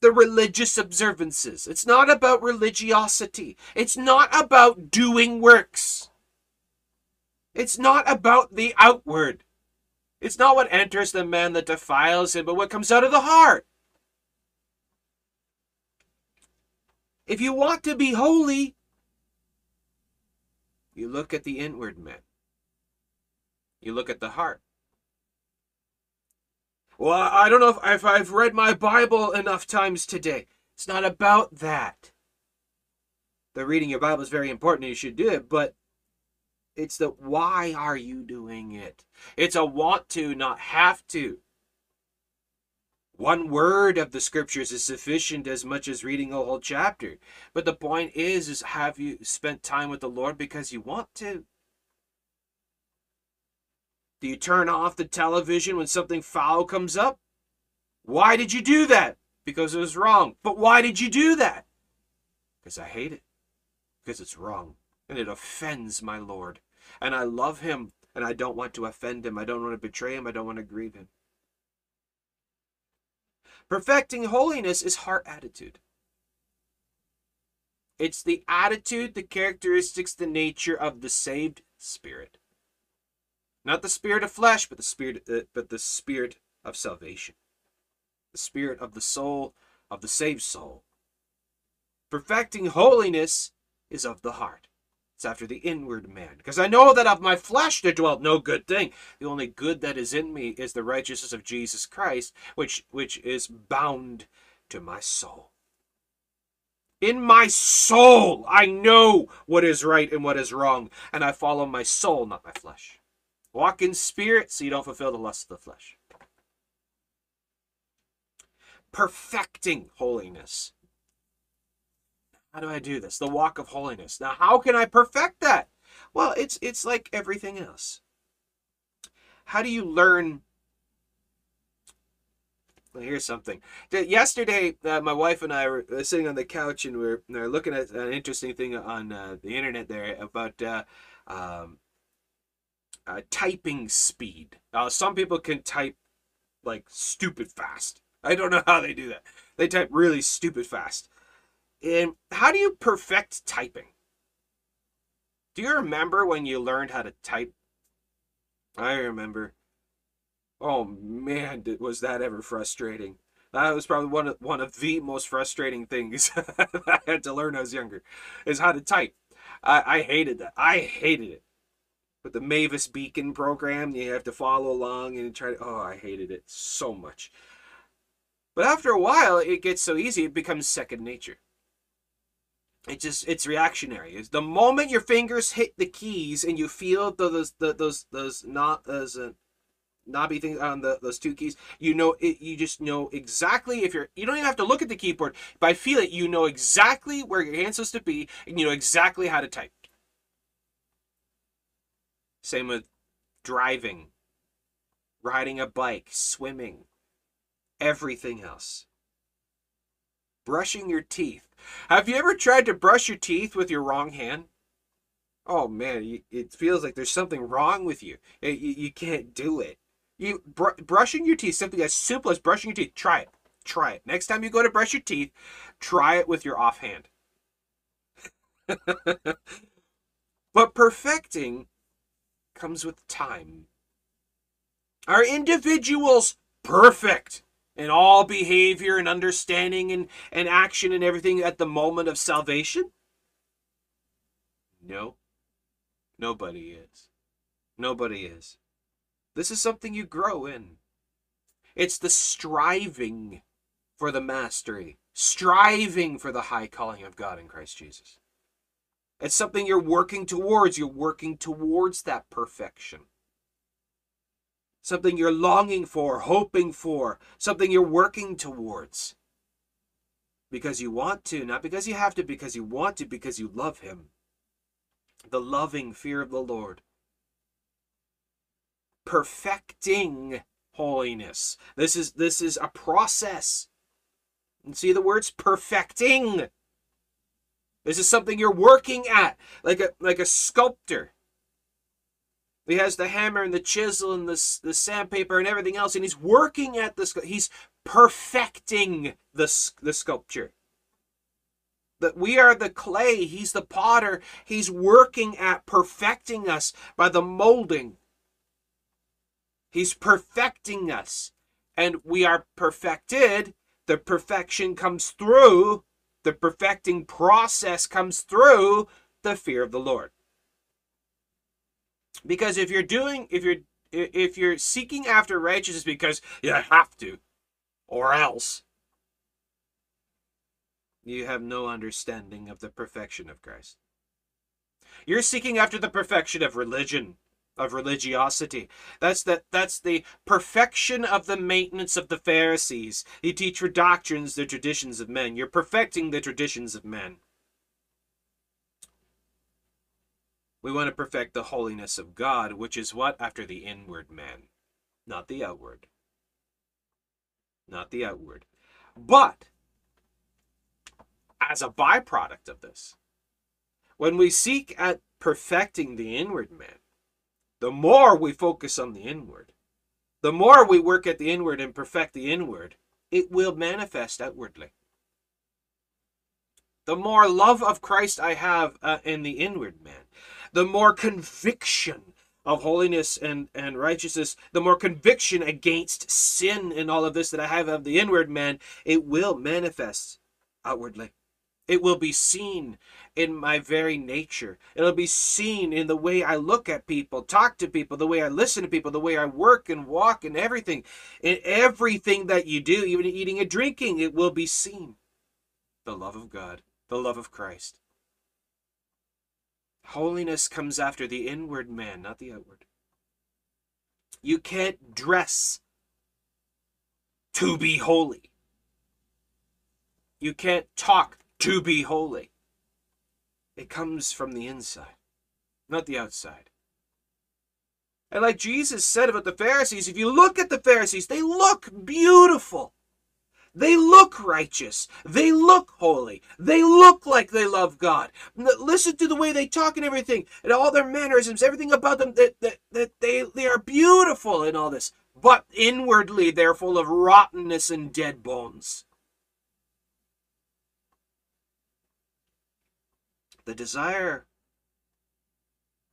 the religious observances. It's not about religiosity. It's not about doing works. It's not about the outward. It's not what enters the man that defiles him, but what comes out of the heart. If you want to be holy, you look at the inward man. You look at the heart. Well, I don't know if, I've read my Bible enough times today. It's not about that. The reading your Bible is very important and you should do it, but it's the why are you doing it? It's a want to, not have to. One word of the scriptures is sufficient as much as reading a whole chapter. But the point is, is have you spent time with the Lord because you want to? Do you turn off the television when something foul comes up? Why did you do that? Because it was wrong. But why did you do that? Because I hate it. Because it's wrong and it offends my Lord. And I love him, and I don't want to offend him. I don't want to betray him. I don't want to grieve him. Perfecting holiness is heart attitude. It's the attitude, the characteristics, the nature of the saved spirit. Not the spirit of flesh, but the spirit, uh, but the spirit of salvation. The spirit of the soul, of the saved soul. Perfecting holiness is of the heart. It's after the inward man. Because I know that of my flesh there dwelt no good thing. The only good that is in me is the righteousness of Jesus Christ, which, which is bound to my soul. In my soul, I know what is right and what is wrong, and I follow my soul, not my flesh. Walk in spirit so you don't fulfill the lust of the flesh. perfecting holiness. How do I do this? The walk of holiness. Now, how can I perfect that? Well, it's it's like everything else. How do you learn? Well, here's something. Yesterday, uh, my wife and I were sitting on the couch and we are we looking at an interesting thing on uh, the internet there about uh, um, uh, typing speed. some people can type like stupid fast. I don't know how they do that. They type really stupid fast. And how do you perfect typing? Do you remember when you learned how to type? I remember. Oh man, was that ever frustrating. That was probably one of one of the most frustrating things I had to learn I was younger, is how to type. I, I hated that. I hated it. With the Mavis Beacon program, you have to follow along and try to. Oh, I hated it so much. But after a while, it gets so easy, it becomes second nature. It just it's reactionary. It's the moment your fingers hit the keys and you feel those those those those not those uh, knobby things on the those two keys, you know it. You just know exactly if you're. You don't even have to look at the keyboard. I feel it, you know exactly where your hand's supposed to be, and you know exactly how to type. Same with driving, riding a bike, swimming, everything else. Brushing your teeth. Have you ever tried to brush your teeth with your wrong hand? Oh man, it feels like there's something wrong with you. You, can't do it. You br- brushing your teeth, something as simple as brushing your teeth. Try it. Try it. Next time you go to brush your teeth, try it with your offhand. but perfecting comes with time. Are individuals perfect? In all behavior and understanding and, and action and everything at the moment of salvation? No. Nobody is. Nobody is. This is something you grow in. It's the striving for the mastery, striving for the high calling of God in Christ Jesus. It's something you're working towards. You're working towards that perfection something you're longing for, hoping for, something you're working towards. Because you want to, not because you have to, because you want to, because you love Him. The loving fear of the Lord. Perfecting holiness. This is this is a process. And see the words perfecting. This is something you're working at, like a like a sculptor. He has the hammer and the chisel and the, the sandpaper and everything else, and he's working at this. He's perfecting the, the sculpture. That we are the clay, he's the potter. He's working at perfecting us by the molding. He's perfecting us. And we are perfected. The perfection comes through, the perfecting process comes through the fear of the Lord. Because if you're doing, if you're, if you're seeking after righteousness because you have to, or else, you have no understanding of the perfection of Christ. You're seeking after the perfection of religion, of religiosity. That's that that's the perfection of the maintenance of the Pharisees. You teach for doctrines the traditions of men. You're perfecting the traditions of men. We want to perfect the holiness of God, which is what? After the inward man, not the outward. Not the outward. But, as a byproduct of this, when we seek at perfecting the inward man, the more we focus on the inward, the more we work at the inward and perfect the inward, it will manifest outwardly. The more love of Christ I have uh, in the inward man, the more conviction of holiness and, and righteousness, the more conviction against sin and all of this that I have of the inward man, it will manifest outwardly. It will be seen in my very nature. It'll be seen in the way I look at people, talk to people, the way I listen to people, the way I work and walk and everything. In everything that you do, even eating and drinking, it will be seen. The love of God, the love of Christ. Holiness comes after the inward man, not the outward. You can't dress to be holy. you can't talk to be holy. It comes from the inside, not the outside. And like Jesus said about the Pharisees, if you look at the Pharisees, they look beautiful. They look righteous. They look holy. They look like they love God. Listen to the way they talk and everything, and all their mannerisms, everything about them, that, that, that they, they are beautiful in all this. But inwardly, they're full of rottenness and dead bones. The desire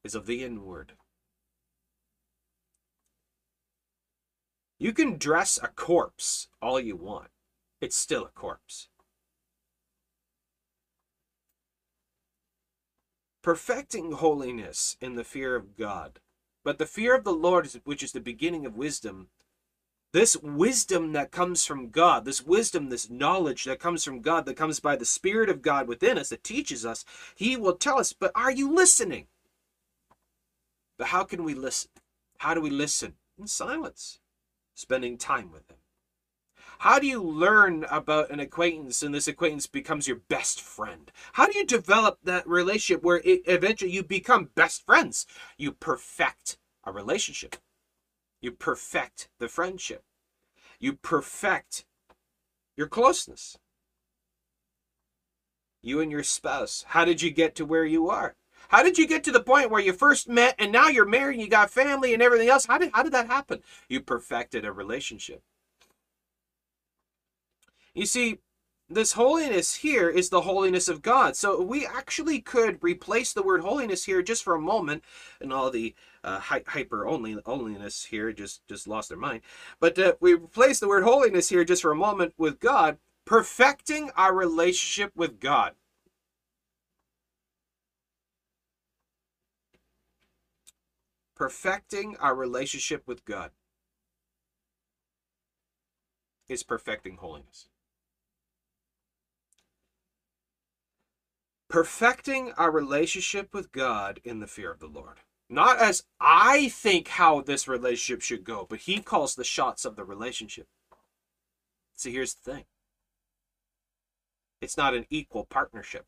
is of the inward. You can dress a corpse all you want it's still a corpse. Perfecting holiness in the fear of God. But the fear of the Lord, which is the beginning of wisdom, this wisdom that comes from God, this wisdom, this knowledge that comes from God, that comes by the Spirit of God within us, that teaches us, He will tell us, but are you listening? But how can we listen? How do we listen? In silence, spending time with Him. How do you learn about an acquaintance and this acquaintance becomes your best friend? How do you develop that relationship where it, eventually you become best friends? You perfect a relationship. You perfect the friendship. You perfect your closeness. You and your spouse. How did you get to where you are? How did you get to the point where you first met and now you're married and you got family and everything else? How did, how did that happen? You perfected a relationship. You see, this holiness here is the holiness of God. So we actually could replace the word holiness here just for a moment, and all the uh, hyper only holiness here just just lost their mind. But uh, we replace the word holiness here just for a moment with God, perfecting our relationship with God. Perfecting our relationship with God is perfecting holiness. Perfecting our relationship with God in the fear of the Lord. Not as I think how this relationship should go, but He calls the shots of the relationship. See, here's the thing it's not an equal partnership.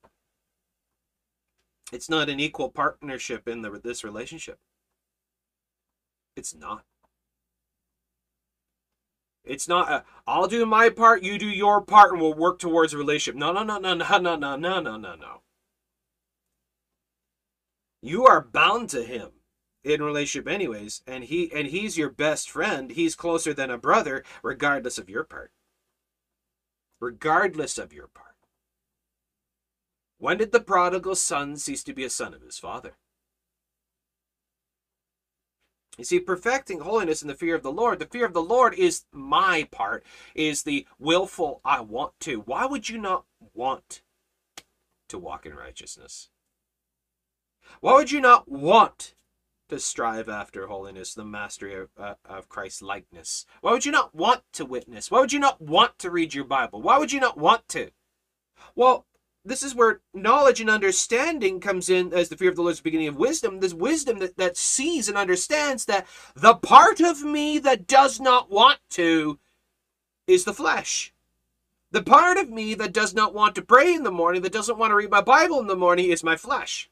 It's not an equal partnership in the, this relationship. It's not. It's not a, I'll do my part, you do your part, and we'll work towards a relationship. No, no, no, no, no, no, no, no, no, no, no. You are bound to him in relationship anyways, and he and he's your best friend. He's closer than a brother, regardless of your part. Regardless of your part. When did the prodigal son cease to be a son of his father? You see, perfecting holiness in the fear of the Lord, the fear of the Lord is my part, is the willful I want to. Why would you not want to walk in righteousness? Why would you not want to strive after holiness, the mastery of, uh, of Christ's likeness? Why would you not want to witness? Why would you not want to read your Bible? Why would you not want to? Well, this is where knowledge and understanding comes in as the fear of the Lord is the beginning of wisdom. This wisdom that, that sees and understands that the part of me that does not want to is the flesh. The part of me that does not want to pray in the morning, that doesn't want to read my Bible in the morning, is my flesh.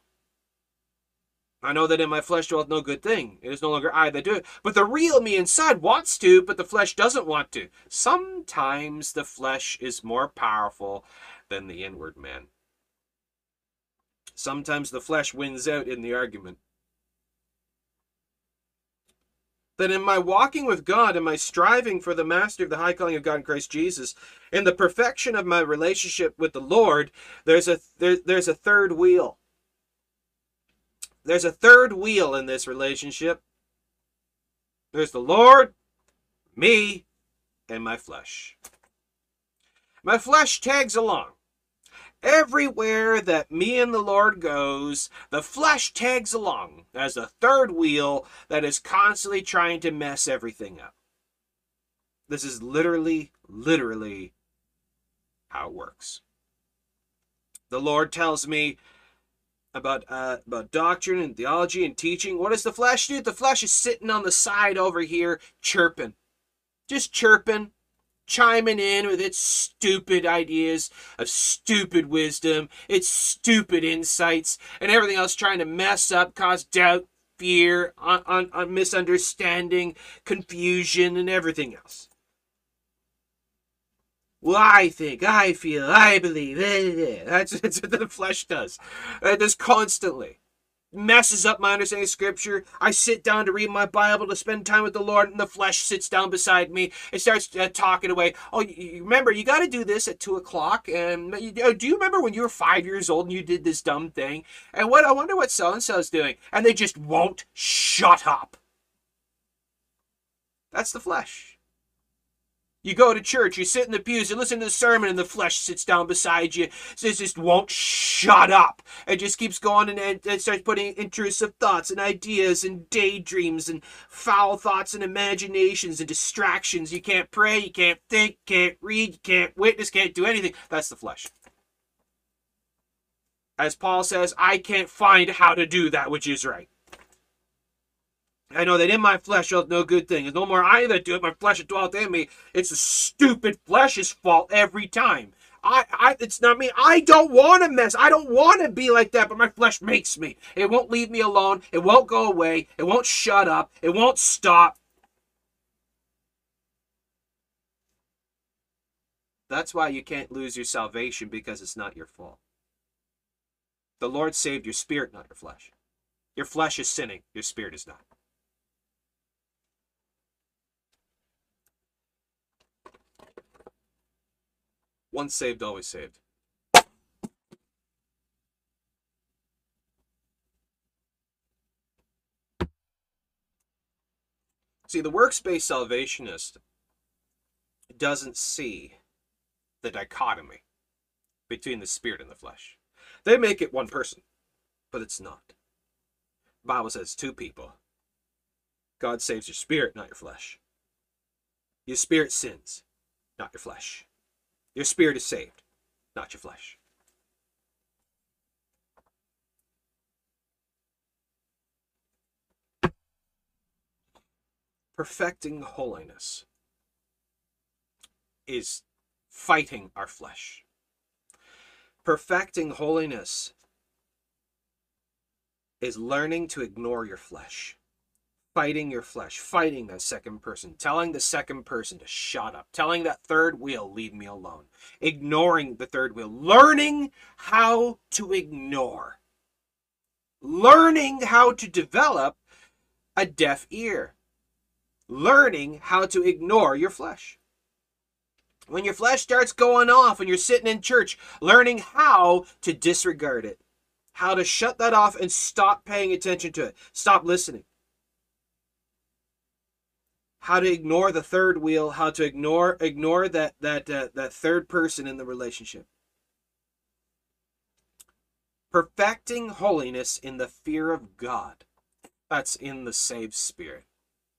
I know that in my flesh dwelleth no good thing. It is no longer I that do it. But the real me inside wants to, but the flesh doesn't want to. Sometimes the flesh is more powerful than the inward man. Sometimes the flesh wins out in the argument. That in my walking with God and my striving for the mastery of the high calling of God in Christ Jesus, in the perfection of my relationship with the Lord, there's a there, there's a third wheel. There's a third wheel in this relationship. There's the Lord, me, and my flesh. My flesh tags along. Everywhere that me and the Lord goes, the flesh tags along as a third wheel that is constantly trying to mess everything up. This is literally, literally how it works. The Lord tells me about uh, about doctrine and theology and teaching. What does the flesh do? The flesh is sitting on the side over here chirping, just chirping, chiming in with its stupid ideas of stupid wisdom, its stupid insights, and everything else trying to mess up, cause doubt, fear, on, on, on misunderstanding, confusion, and everything else. Well, I think, I feel, I believe. Eh, eh, eh. That's, that's what the flesh does. It does constantly messes up my understanding of scripture. I sit down to read my Bible to spend time with the Lord, and the flesh sits down beside me. It starts uh, talking away. Oh, you, remember, you got to do this at two o'clock. And uh, you, oh, do you remember when you were five years old and you did this dumb thing? And what I wonder what so and so's doing, and they just won't shut up. That's the flesh. You go to church, you sit in the pews, you listen to the sermon, and the flesh sits down beside you. It just won't shut up. It just keeps going and, it starts putting intrusive thoughts and ideas and daydreams and foul thoughts and imaginations and distractions. You can't pray, you can't think, can't read, you can't witness, can't do anything. That's the flesh. As Paul says, I can't find how to do that which is right. I know that in my flesh is no good thing. There's no more I that do it, my flesh that dwelleth in me. It's the stupid flesh's fault every time. I, I, it's not me. I don't want to mess. I don't want to be like that, but my flesh makes me. It won't leave me alone. It won't go away. It won't shut up. It won't stop. That's why you can't lose your salvation because it's not your fault. The Lord saved your spirit, not your flesh. Your flesh is sinning, your spirit is not. Once saved, always saved. See, the works-based salvationist doesn't see the dichotomy between the spirit and the flesh. They make it one person, but it's not. The Bible says two people. God saves your spirit, not your flesh. Your spirit sins, not your flesh. Your spirit is saved, not your flesh. Perfecting holiness is fighting our flesh. Perfecting holiness is learning to ignore your flesh fighting your flesh, fighting that second person, telling the second person to shut up, telling that third wheel, leave me alone, ignoring the third wheel, learning how to ignore, learning how to develop a deaf ear, learning how to ignore your flesh. When your flesh starts going off and you're sitting in church, learning how to disregard it, how to shut that off and stop paying attention to it, stop listening how to ignore the third wheel, how to ignore ignore that that uh, that third person in the relationship. Perfecting holiness in the fear of God. That's in the saved spirit,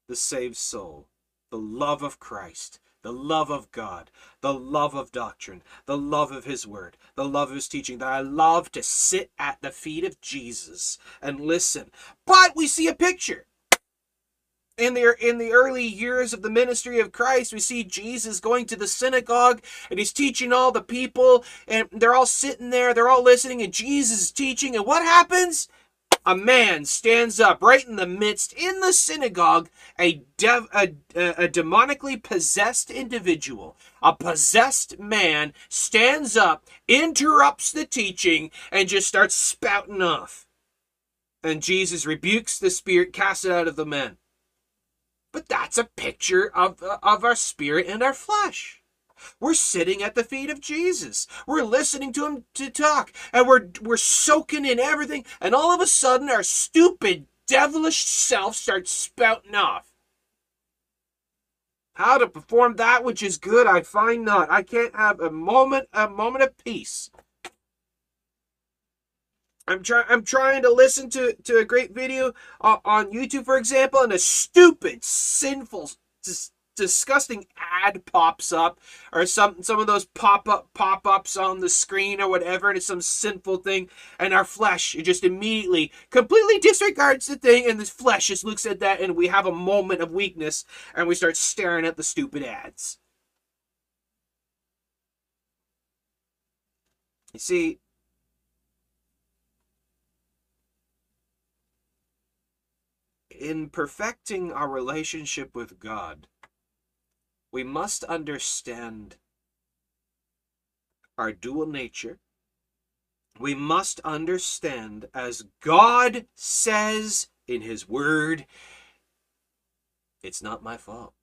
the saved soul, the love of Christ, the love of God, the love of doctrine, the love of His Word, the love of His teaching, that I love to sit at the feet of Jesus and listen. But we see a picture in the in the early years of the ministry of Christ, we see Jesus going to the synagogue and he's teaching all the people, and they're all sitting there, they're all listening, and Jesus is teaching, and what happens? A man stands up right in the midst in the synagogue, a, dev, a, a demonically possessed individual, a possessed man stands up, interrupts the teaching, and just starts spouting off. And Jesus rebukes the spirit, casts it out of the man. But that's a picture of, uh, of our spirit and our flesh. We're sitting at the feet of Jesus. We're listening to him to talk, and we're we're soaking in everything, and all of a sudden our stupid, devilish self starts spouting off. How to perform that which is good, I find not. I can't have a moment, a moment of peace I'm trying. I'm trying to listen to to a great video uh, on YouTube, for example, and a stupid, sinful, dis- disgusting ad pops up, or some some of those pop up pop ups on the screen or whatever, and it's some sinful thing, and our flesh it just immediately completely disregards the thing, and the flesh just looks at that, and we have a moment of weakness, and we start staring at the stupid ads. You see, in perfecting our relationship with God, we must understand our dual nature. We must understand, as God says in His Word, it's not my fault.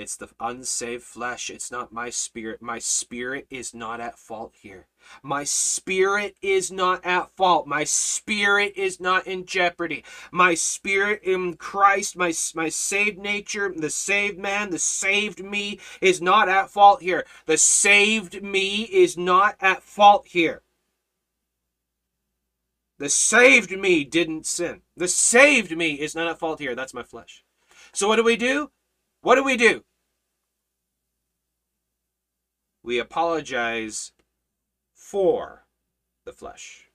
It's the unsaved flesh. It's not my spirit. My spirit is not at fault here. My spirit is not at fault. My spirit is not in jeopardy. My spirit in Christ, my, my saved nature, the saved man, the saved me is not at fault here. The saved me is not at fault here. The saved me didn't sin. The saved me is not at fault here. That's my flesh. So what do we do? What do we do? We apologize for the flesh.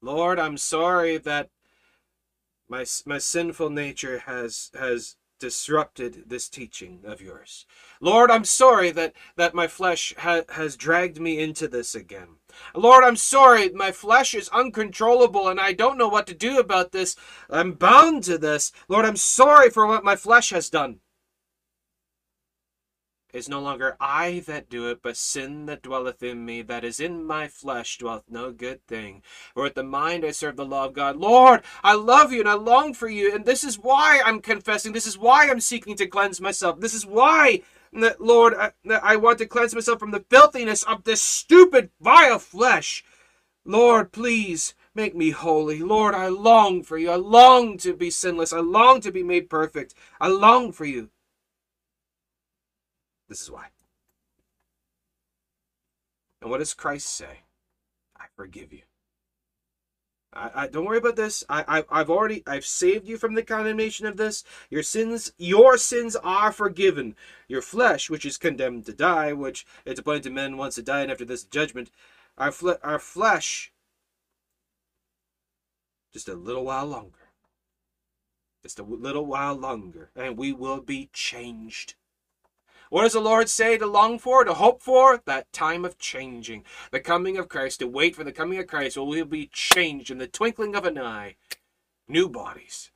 Lord, I'm sorry that my, my sinful nature has has disrupted this teaching of yours. Lord, I'm sorry that, that my flesh ha- has dragged me into this again. Lord, I'm sorry, my flesh is uncontrollable and I don't know what to do about this. I'm bound to this. Lord, I'm sorry for what my flesh has done is no longer I that do it, but sin that dwelleth in me, that is in my flesh dwelleth no good thing. For with the mind I serve the law of God. Lord, I love you and I long for you, and this is why I'm confessing. This is why I'm seeking to cleanse myself. This is why, Lord, I, I want to cleanse myself from the filthiness of this stupid, vile flesh. Lord, please make me holy. Lord, I long for you. I long to be sinless. I long to be made perfect. I long for you. This is why. And what does Christ say? I forgive you. I, I don't worry about this. I, I I've already I've saved you from the condemnation of this. Your sins your sins are forgiven. Your flesh, which is condemned to die, which it's appointed to men once to die, and after this judgment, our fle- our flesh just a little while longer. Just a little while longer, and we will be changed. What does the Lord say to long for, to hope for? That time of changing. The coming of Christ, to wait for the coming of Christ, where we will be changed in the twinkling of an eye. New bodies.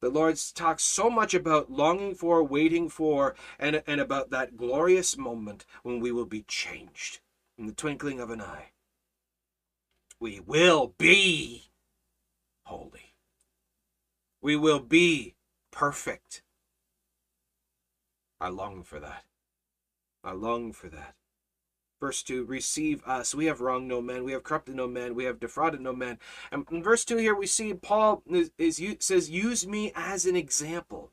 The Lord talks so much about longing for, waiting for, and, and about that glorious moment when we will be changed in the twinkling of an eye. We will be holy. We will be perfect. I long for that. I long for that. Verse 2 Receive us. We have wronged no man. We have corrupted no man. We have defrauded no man. And in verse 2 here, we see Paul is, is says, Use me as an example.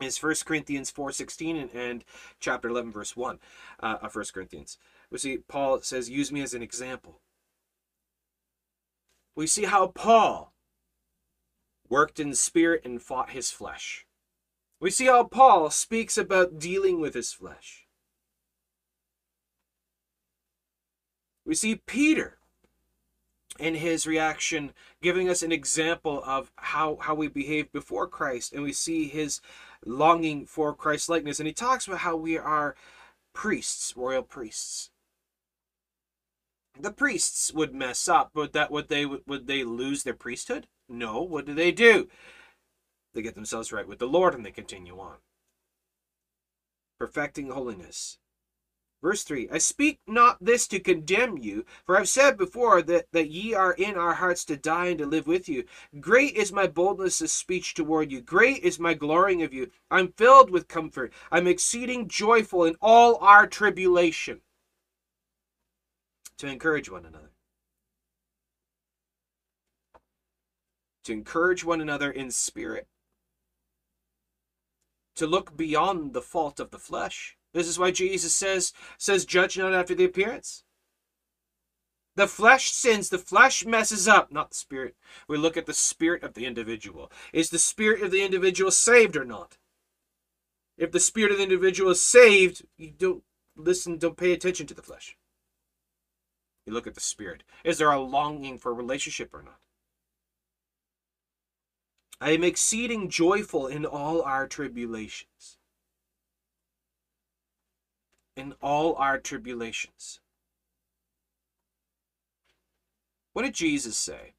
Is 1 Corinthians 4.16 and, and chapter 11, verse 1 uh, of 1 Corinthians. We see Paul says, Use me as an example. We see how Paul worked in spirit and fought his flesh. We see how Paul speaks about dealing with his flesh. We see Peter in his reaction giving us an example of how, how we behave before Christ, and we see his longing for Christ likeness. And he talks about how we are priests, royal priests. The priests would mess up, but that would they would they lose their priesthood? No. What do they do? They get themselves right with the Lord and they continue on. Perfecting holiness. Verse 3 I speak not this to condemn you, for I've said before that, that ye are in our hearts to die and to live with you. Great is my boldness of speech toward you. Great is my glorying of you. I'm filled with comfort. I'm exceeding joyful in all our tribulation. To encourage one another. To encourage one another in spirit to look beyond the fault of the flesh. This is why Jesus says, says, judge not after the appearance. The flesh sins, the flesh messes up, not the spirit. We look at the spirit of the individual. Is the spirit of the individual saved or not? If the spirit of the individual is saved, you don't listen, don't pay attention to the flesh. You look at the spirit. Is there a longing for a relationship or not? I am exceeding joyful in all our tribulations. in all our tribulations. What did Jesus say?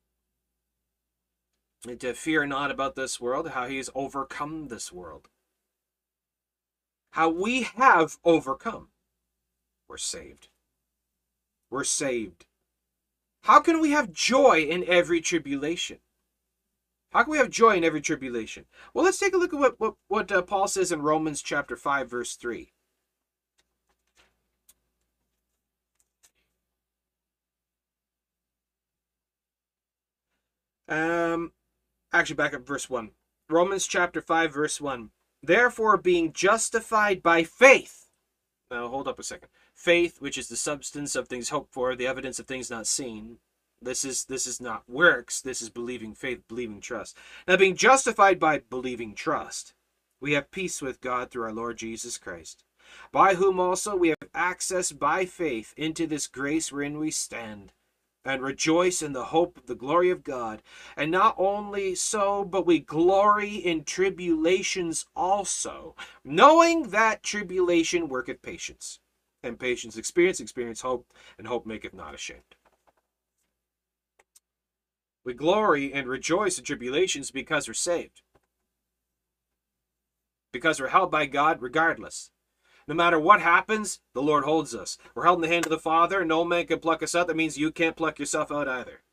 to fear not about this world, how he has overcome this world. How we have overcome. We're saved. We're saved. How can we have joy in every tribulation? How can we have joy in every tribulation? Well, let's take a look at what, what, what uh, Paul says in Romans chapter 5, verse 3. Um, actually, back up verse 1. Romans chapter 5, verse 1. Therefore, being justified by faith. Now, hold up a second. Faith, which is the substance of things hoped for, the evidence of things not seen. This is this is not works. This is believing faith, believing trust. Now, being justified by believing trust, we have peace with God through our Lord Jesus Christ, by whom also we have access by faith into this grace wherein we stand and rejoice in the hope of the glory of God. And not only so, but we glory in tribulations also, knowing that tribulation worketh patience, and patience experience, experience hope, and hope maketh not ashamed. We glory and rejoice in tribulations because we're saved. Because we're held by God regardless. No matter what happens, the Lord holds us. We're held in the hand of the Father, no man can pluck us out. That means you can't pluck yourself out either.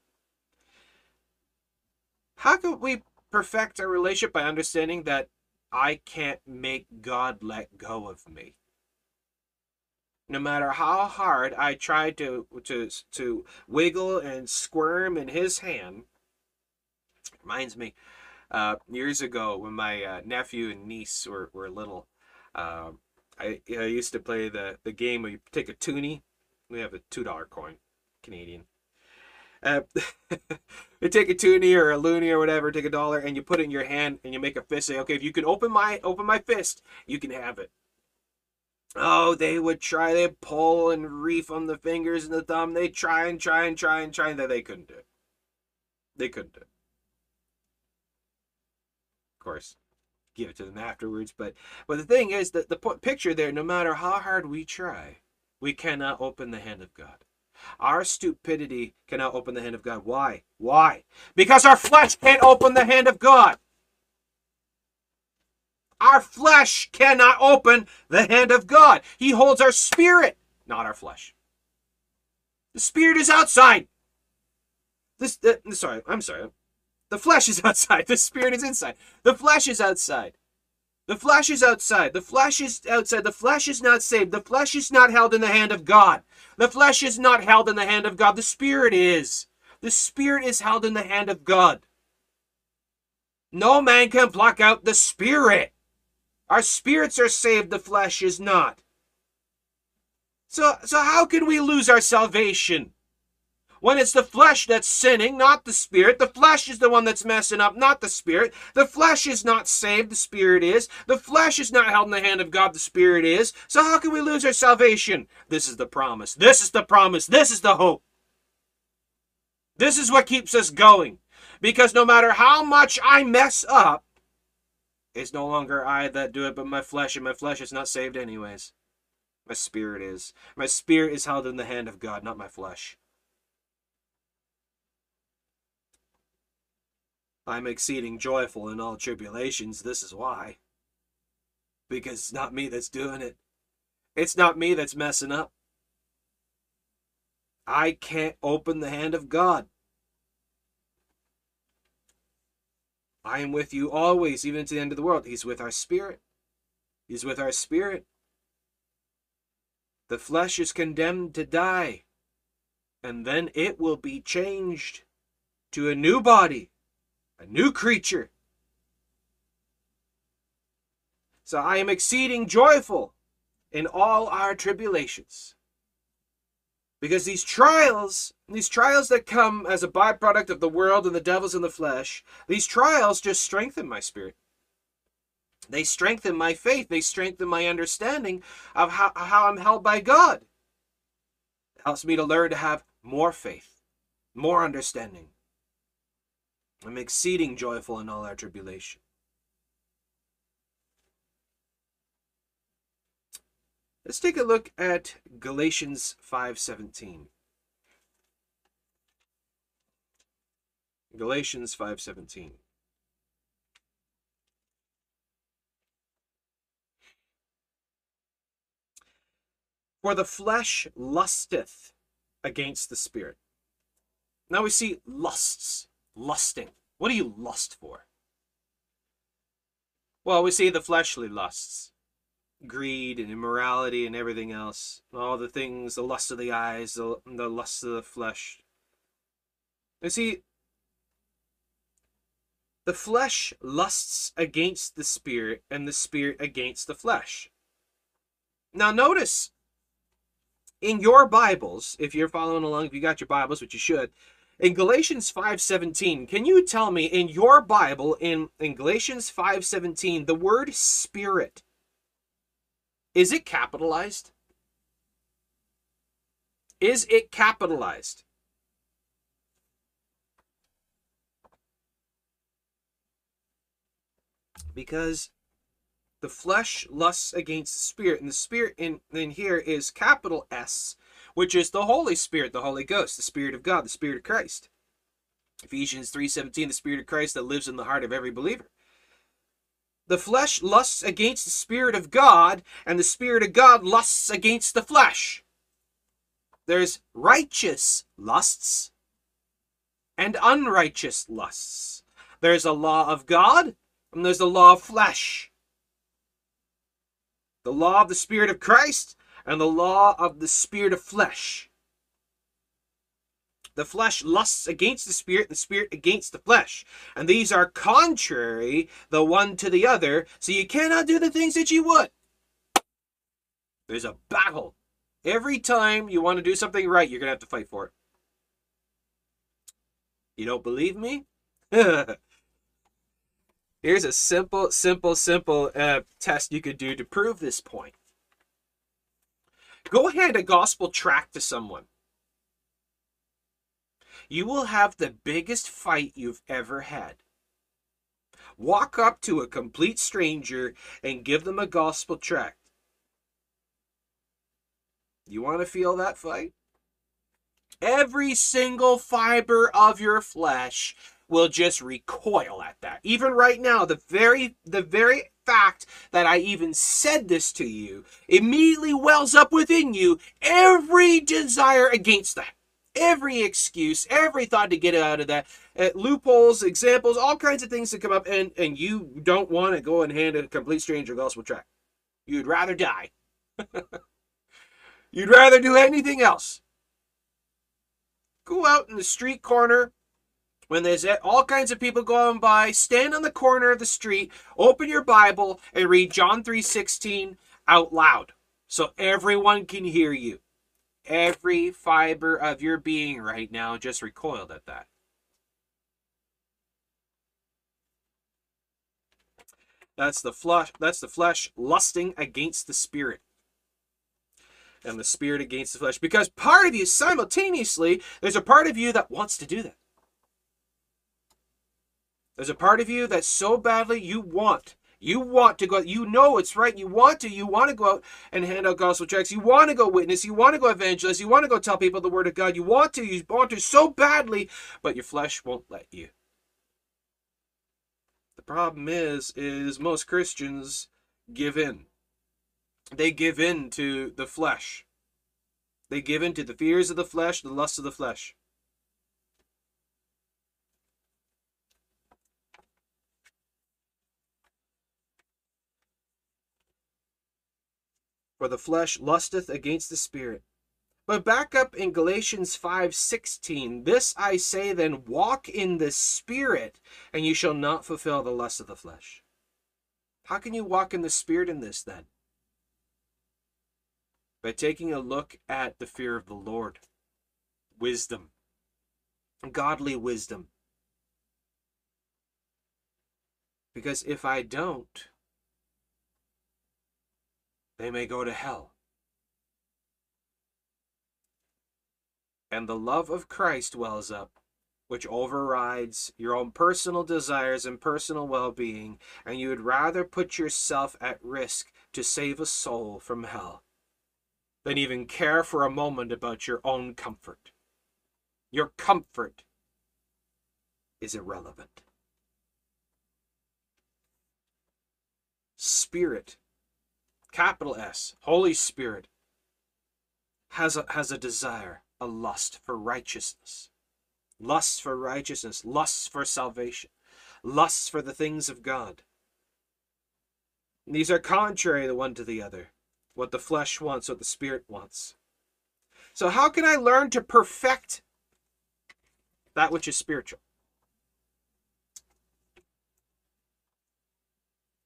How can we perfect our relationship by understanding that I can't make God let go of me? No matter how hard I try to to to wiggle and squirm in His hand, reminds me uh, years ago when my uh, nephew and niece were, were little. Uh, I, I used to play the, the game where you take a toonie. We have a two dollar coin, Canadian. Uh, you take a toonie or a loonie or whatever, take a dollar, and you put it in your hand, and you make a fist. Say, okay, if you can open my open my fist, you can have it. Oh, they would try. They pull and reef on the fingers and the thumb. They try and try and try and try, and they couldn't do it. They couldn't do it. Of course, give it to them afterwards. But but the thing is that the picture there, no matter how hard we try, we cannot open the hand of God. Our stupidity cannot open the hand of God. Why? Why? Because our flesh can't open the hand of God. Our flesh cannot open the hand of God. He holds our spirit, not our flesh. The spirit is outside. This, uh, sorry, I'm sorry. The flesh is outside. The spirit is inside. The flesh is outside. The flesh is outside. The flesh is outside. The flesh is not saved. The flesh is not held in the hand of God. The flesh is not held in the hand of God. The spirit is. The spirit is held in the hand of God. No man can pluck out the spirit. Our spirits are saved, the flesh is not. So, so how can we lose our salvation? when it's the flesh that's sinning, not the spirit. The flesh is the one that's messing up, not the spirit. The flesh is not saved, the spirit is. The flesh is not held in the hand of God, the spirit is. So how can we lose our salvation? This is the promise. This is the promise. This is the hope. This is what keeps us going. Because no matter how much I mess up, it's no longer I that do it, but my flesh, and my flesh is not saved anyways. My spirit is. My spirit is held in the hand of God, not my flesh. I'm exceeding joyful in all tribulations. This is why. Because it's not me that's doing it. It's not me that's messing up. I can't open the hand of God. I am with you always, even to the end of the world. He's with our spirit. He's with our spirit. The flesh is condemned to die, and then it will be changed to a new body a new creature. So I am exceeding joyful in all our tribulations. Because these trials, these trials that come as a byproduct of the world and the devils in the flesh, these trials just strengthen my spirit. They strengthen my faith. They strengthen my understanding of how, how I'm held by God. It helps me to learn to have more faith, more understanding, I'm exceeding joyful in all our tribulation. Let's take a look at Galatians 5:17. Galatians 5:17. For the flesh lusteth against the spirit. Now we see lusts, lusting. What do you lust for? Well, we see the fleshly lusts greed and immorality and everything else. All the things, the lust of the eyes, the, the lust of the flesh. You see, the flesh lusts against the spirit, and the spirit against the flesh. Now, notice in your Bibles, if you're following along, if you got your Bibles, which you should, in Galatians 5:17, can you tell me in your Bible in, in Galatians 5:17 the word spirit is it capitalized? Is it capitalized? Because the flesh lusts against the spirit, and the spirit in, in here is capital S, which is the Holy Spirit, the Holy Ghost, the Spirit of God, the Spirit of Christ. Ephesians 3:17, the Spirit of Christ that lives in the heart of every believer. The flesh lusts against the Spirit of God, and the Spirit of God lusts against the flesh. There's righteous lusts and unrighteous lusts. There's a law of God, and there's the law of flesh. The law of the Spirit of Christ and the law of the Spirit of flesh. The flesh lusts against the spirit, and the spirit against the flesh. And these are contrary the one to the other, so you cannot do the things that you would. There's a battle. Every time you want to do something right, you're going to have to fight for it. You don't believe me? Here's a simple, simple, simple uh, test you could do to prove this point. Go hand a gospel tract to someone you will have the biggest fight you've ever had. Walk up to a complete stranger and give them a gospel tract. You want to feel that fight? Every single fiber of your flesh will just recoil at that. Even right now, the very the very fact that I even said this to you immediately wells up within you every desire against that every excuse, every thought to get out of that. Uh, loopholes, examples, all kinds of things that come up, and and you don't want to go and hand a complete stranger gospel tract. You'd rather die. You'd rather do anything else. Go out in the street corner when there's all kinds of people going by, stand on the corner of the street, open your Bible, and read John 3:16 out loud so everyone can hear you. Every fiber of your being right now just recoiled at that. That's the flesh, that's the flesh lusting against the spirit. And the spirit against the flesh. Because part of you simultaneously, there's a part of you that wants to do that. There's a part of you that so badly you want you want to go, you know it's right. You want to, you want to go out and hand out gospel tracts. You want to go witness. You want to go evangelize. You want to go tell people the word of God. You want to, you want to so badly, but your flesh won't let you. The problem is, is most Christians give in. They give in to the flesh. They give in to the fears of the flesh, the lusts of the flesh. For the flesh lusteth against the spirit. But back up in Galatians 5:16, this I say then, walk in the spirit, and you shall not fulfill the lust of the flesh. How can you walk in the spirit in this then? By taking a look at the fear of the Lord, wisdom, godly wisdom. Because if I don't, they may go to hell. And the love of Christ wells up, which overrides your own personal desires and personal well being, and you would rather put yourself at risk to save a soul from hell. than even care for a moment about your own comfort. Your comfort is irrelevant. Spirit, capital S, Holy Spirit, has a, has a desire, a lust for righteousness. Lust for righteousness, lust for salvation, lust for the things of God. These are contrary the one to the other. What the flesh wants, what the spirit wants. So, how can I learn to perfect that which is spiritual?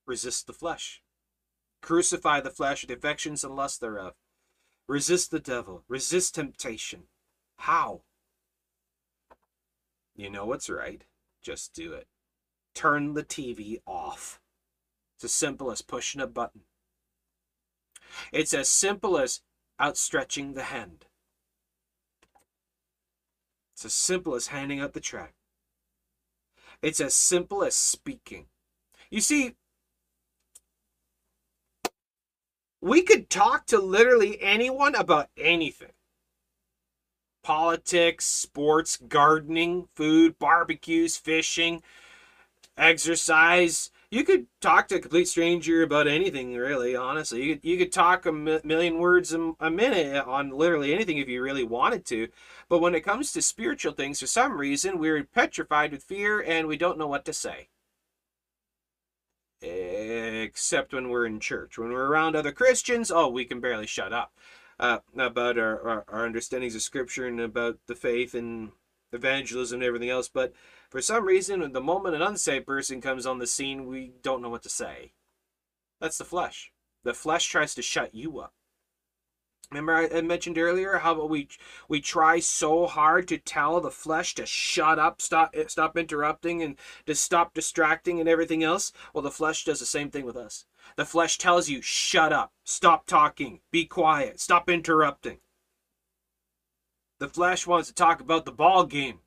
Resist the flesh. Crucify the flesh, the affections and lust thereof. Resist the devil. Resist temptation. How? You know what's right. Just do it. Turn the TV off. It's as simple as pushing a button. It's as simple as outstretching the hand. It's as simple as handing out the tract. It's as simple as speaking. You see, we could talk to literally anyone about anything politics, sports, gardening, food, barbecues, fishing, exercise. You could talk to a complete stranger about anything, really, honestly. You could, you could talk a million words a minute on literally anything if you really wanted to. But when it comes to spiritual things, for some reason, we're petrified with fear and we don't know what to say except when we're in church. When we're around other Christians, oh, we can barely shut up uh, about our, our, our, understandings of Scripture and about the faith and evangelism and everything else. But for some reason, the moment an unsaved person comes on the scene, we don't know what to say. That's the flesh. The flesh tries to shut you up. Remember I mentioned earlier how we we try so hard to tell the flesh to shut up, stop eh, stop interrupting and to stop distracting and everything else. Well, the flesh does the same thing with us. The flesh tells you shut up, stop talking, be quiet, stop interrupting. The flesh wants to talk about the ball game.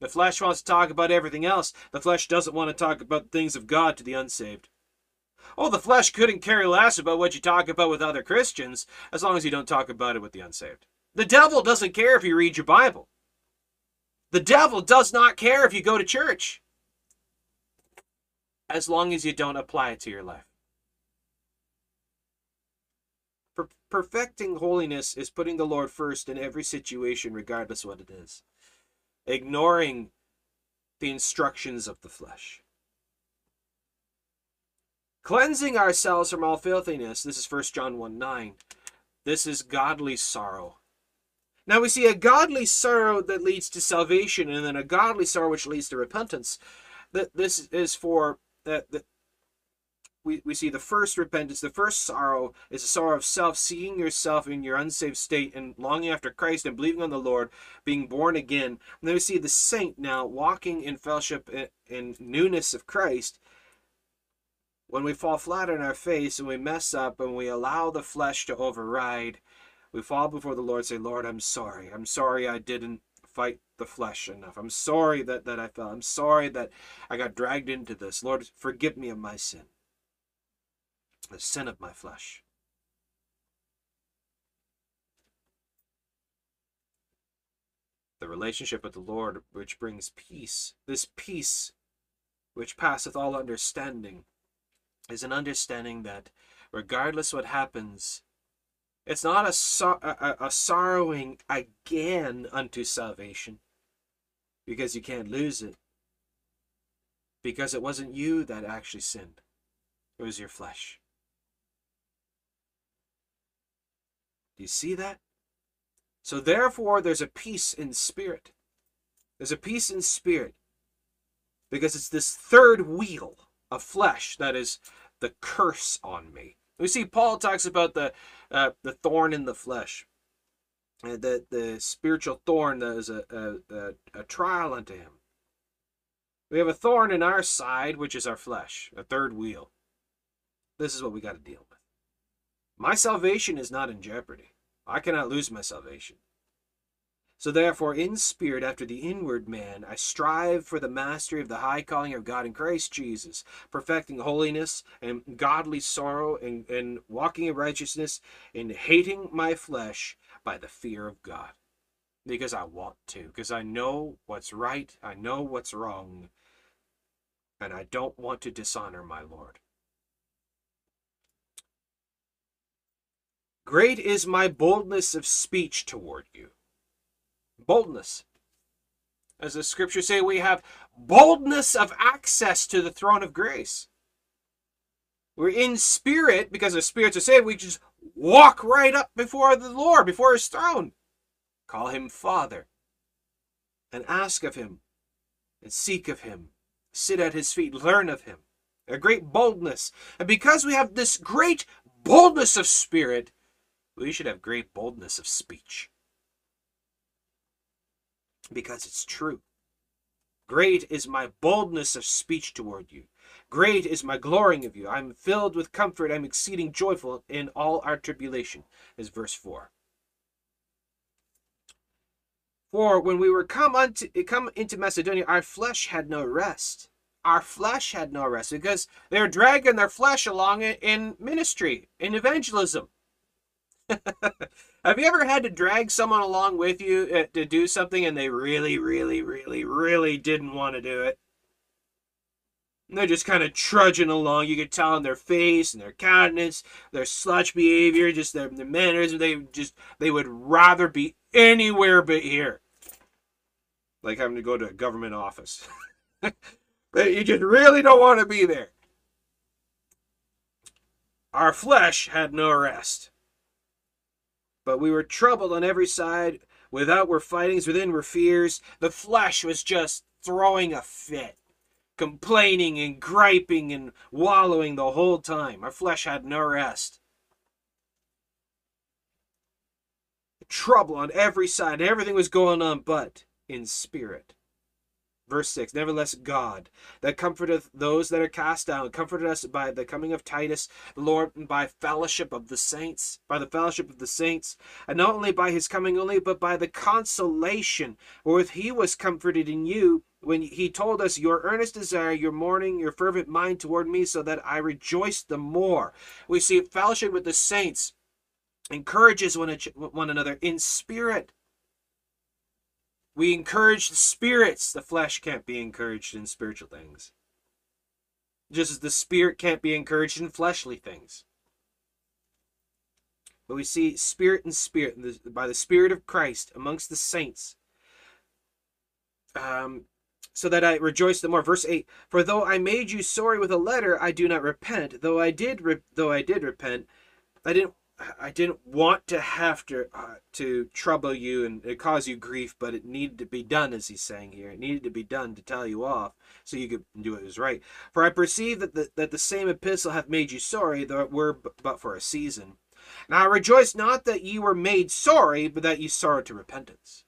The flesh wants to talk about everything else. The flesh doesn't want to talk about the things of God to the unsaved. Oh, the flesh couldn't care less about what you talk about with other Christians as long as you don't talk about it with the unsaved. The devil doesn't care if you read your Bible. The devil does not care if you go to church as long as you don't apply it to your life. Per- perfecting holiness is putting the Lord first in every situation, regardless what it is, ignoring the instructions of the flesh. Cleansing ourselves from all filthiness. This is 1 John 1 9. This is godly sorrow. Now we see a godly sorrow that leads to salvation, and then a godly sorrow which leads to repentance. That this is for that. that we, we see the first repentance, the first sorrow is a sorrow of self, seeing yourself in your unsaved state and longing after Christ and believing on the Lord, being born again. And then we see the saint now walking in fellowship in, in newness of Christ when we fall flat on our face and we mess up and we allow the flesh to override, we fall before the Lord say, Lord, I'm sorry. I'm sorry I didn't fight the flesh enough. I'm sorry that, that I fell. I'm sorry that I got dragged into this. Lord, forgive me of my sin, the sin of my flesh. The relationship with the Lord, which brings peace, this peace which passeth all understanding, is an understanding that regardless what happens, it's not a, sor- a, a sorrowing again unto salvation because you can't lose it. Because it wasn't you that actually sinned, it was your flesh. Do you see that? So, therefore, there's a peace in spirit. There's a peace in spirit because it's this third wheel of flesh that is the curse on me. We see Paul talks about the uh, the thorn in the flesh, uh, the the spiritual thorn that is a, a, a, a trial unto him. We have a thorn in our side, which is our flesh, a third wheel. This is what we got to deal with. My salvation is not in jeopardy. I cannot lose my salvation. So therefore, in spirit, after the inward man, I strive for the mastery of the high calling of God in Christ Jesus, perfecting holiness and godly sorrow, and, and walking in righteousness, and hating my flesh by the fear of God. Because I want to, because I know what's right, I know what's wrong, and I don't want to dishonor my Lord. Great is my boldness of speech toward you boldness. As the scriptures say, we have boldness of access to the throne of grace. We're in spirit because the spirits are saved. We just walk right up before the Lord, before his throne. Call him Father and ask of him and seek of him. Sit at his feet, learn of him. A great boldness. And because we have this great boldness of spirit, we should have great boldness of speech because it's true. Great is my boldness of speech toward you. Great is my glorying of you. I am filled with comfort. I am exceeding joyful in all our tribulation, is verse 4. For when we were come unto come into Macedonia, our flesh had no rest. Our flesh had no rest because they're dragging their flesh along in ministry, in evangelism. Have you ever had to drag someone along with you uh, to do something and they really, really, really, really didn't want to do it? And they're just kind of trudging along. You can tell in their face and their countenance, their slouch behavior, just their, their manners. They just they would rather be anywhere but here. Like having to go to a government office. but you just really don't want to be there. Our flesh had no rest. But we were troubled on every side. Without were fightings, within were fears. The flesh was just throwing a fit, complaining and griping and wallowing the whole time. Our flesh had no rest. Trouble on every side. Everything was going on, but in spirit. Verse 6 Nevertheless, God, that comforteth those that are cast down, comforted us by the coming of Titus, the Lord, and by fellowship of the saints, by the fellowship of the saints, and not only by his coming only, but by the consolation wherewith he was comforted in you, when he told us, Your earnest desire, your mourning, your fervent mind toward me, so that I rejoice the more. We see fellowship with the saints encourages one, one another in spirit we encourage the spirits. The flesh can't be encouraged in spiritual things. Just as the spirit can't be encouraged in fleshly things. But we see spirit and spirit by the Spirit of Christ amongst the saints. Um, so that I rejoice the more. Verse eight: For though I made you sorry with a letter, I do not repent. Though I did, re- though I did repent, I didn't I didn't want to have to uh, to trouble you and cause you grief, but it needed to be done, as he's saying here. It needed to be done to tell you off, so you could do what was right. For I perceive that the, that the same epistle hath made you sorry, though it were but for a season. Now I rejoice not that ye were made sorry, but that ye sorrowed to repentance.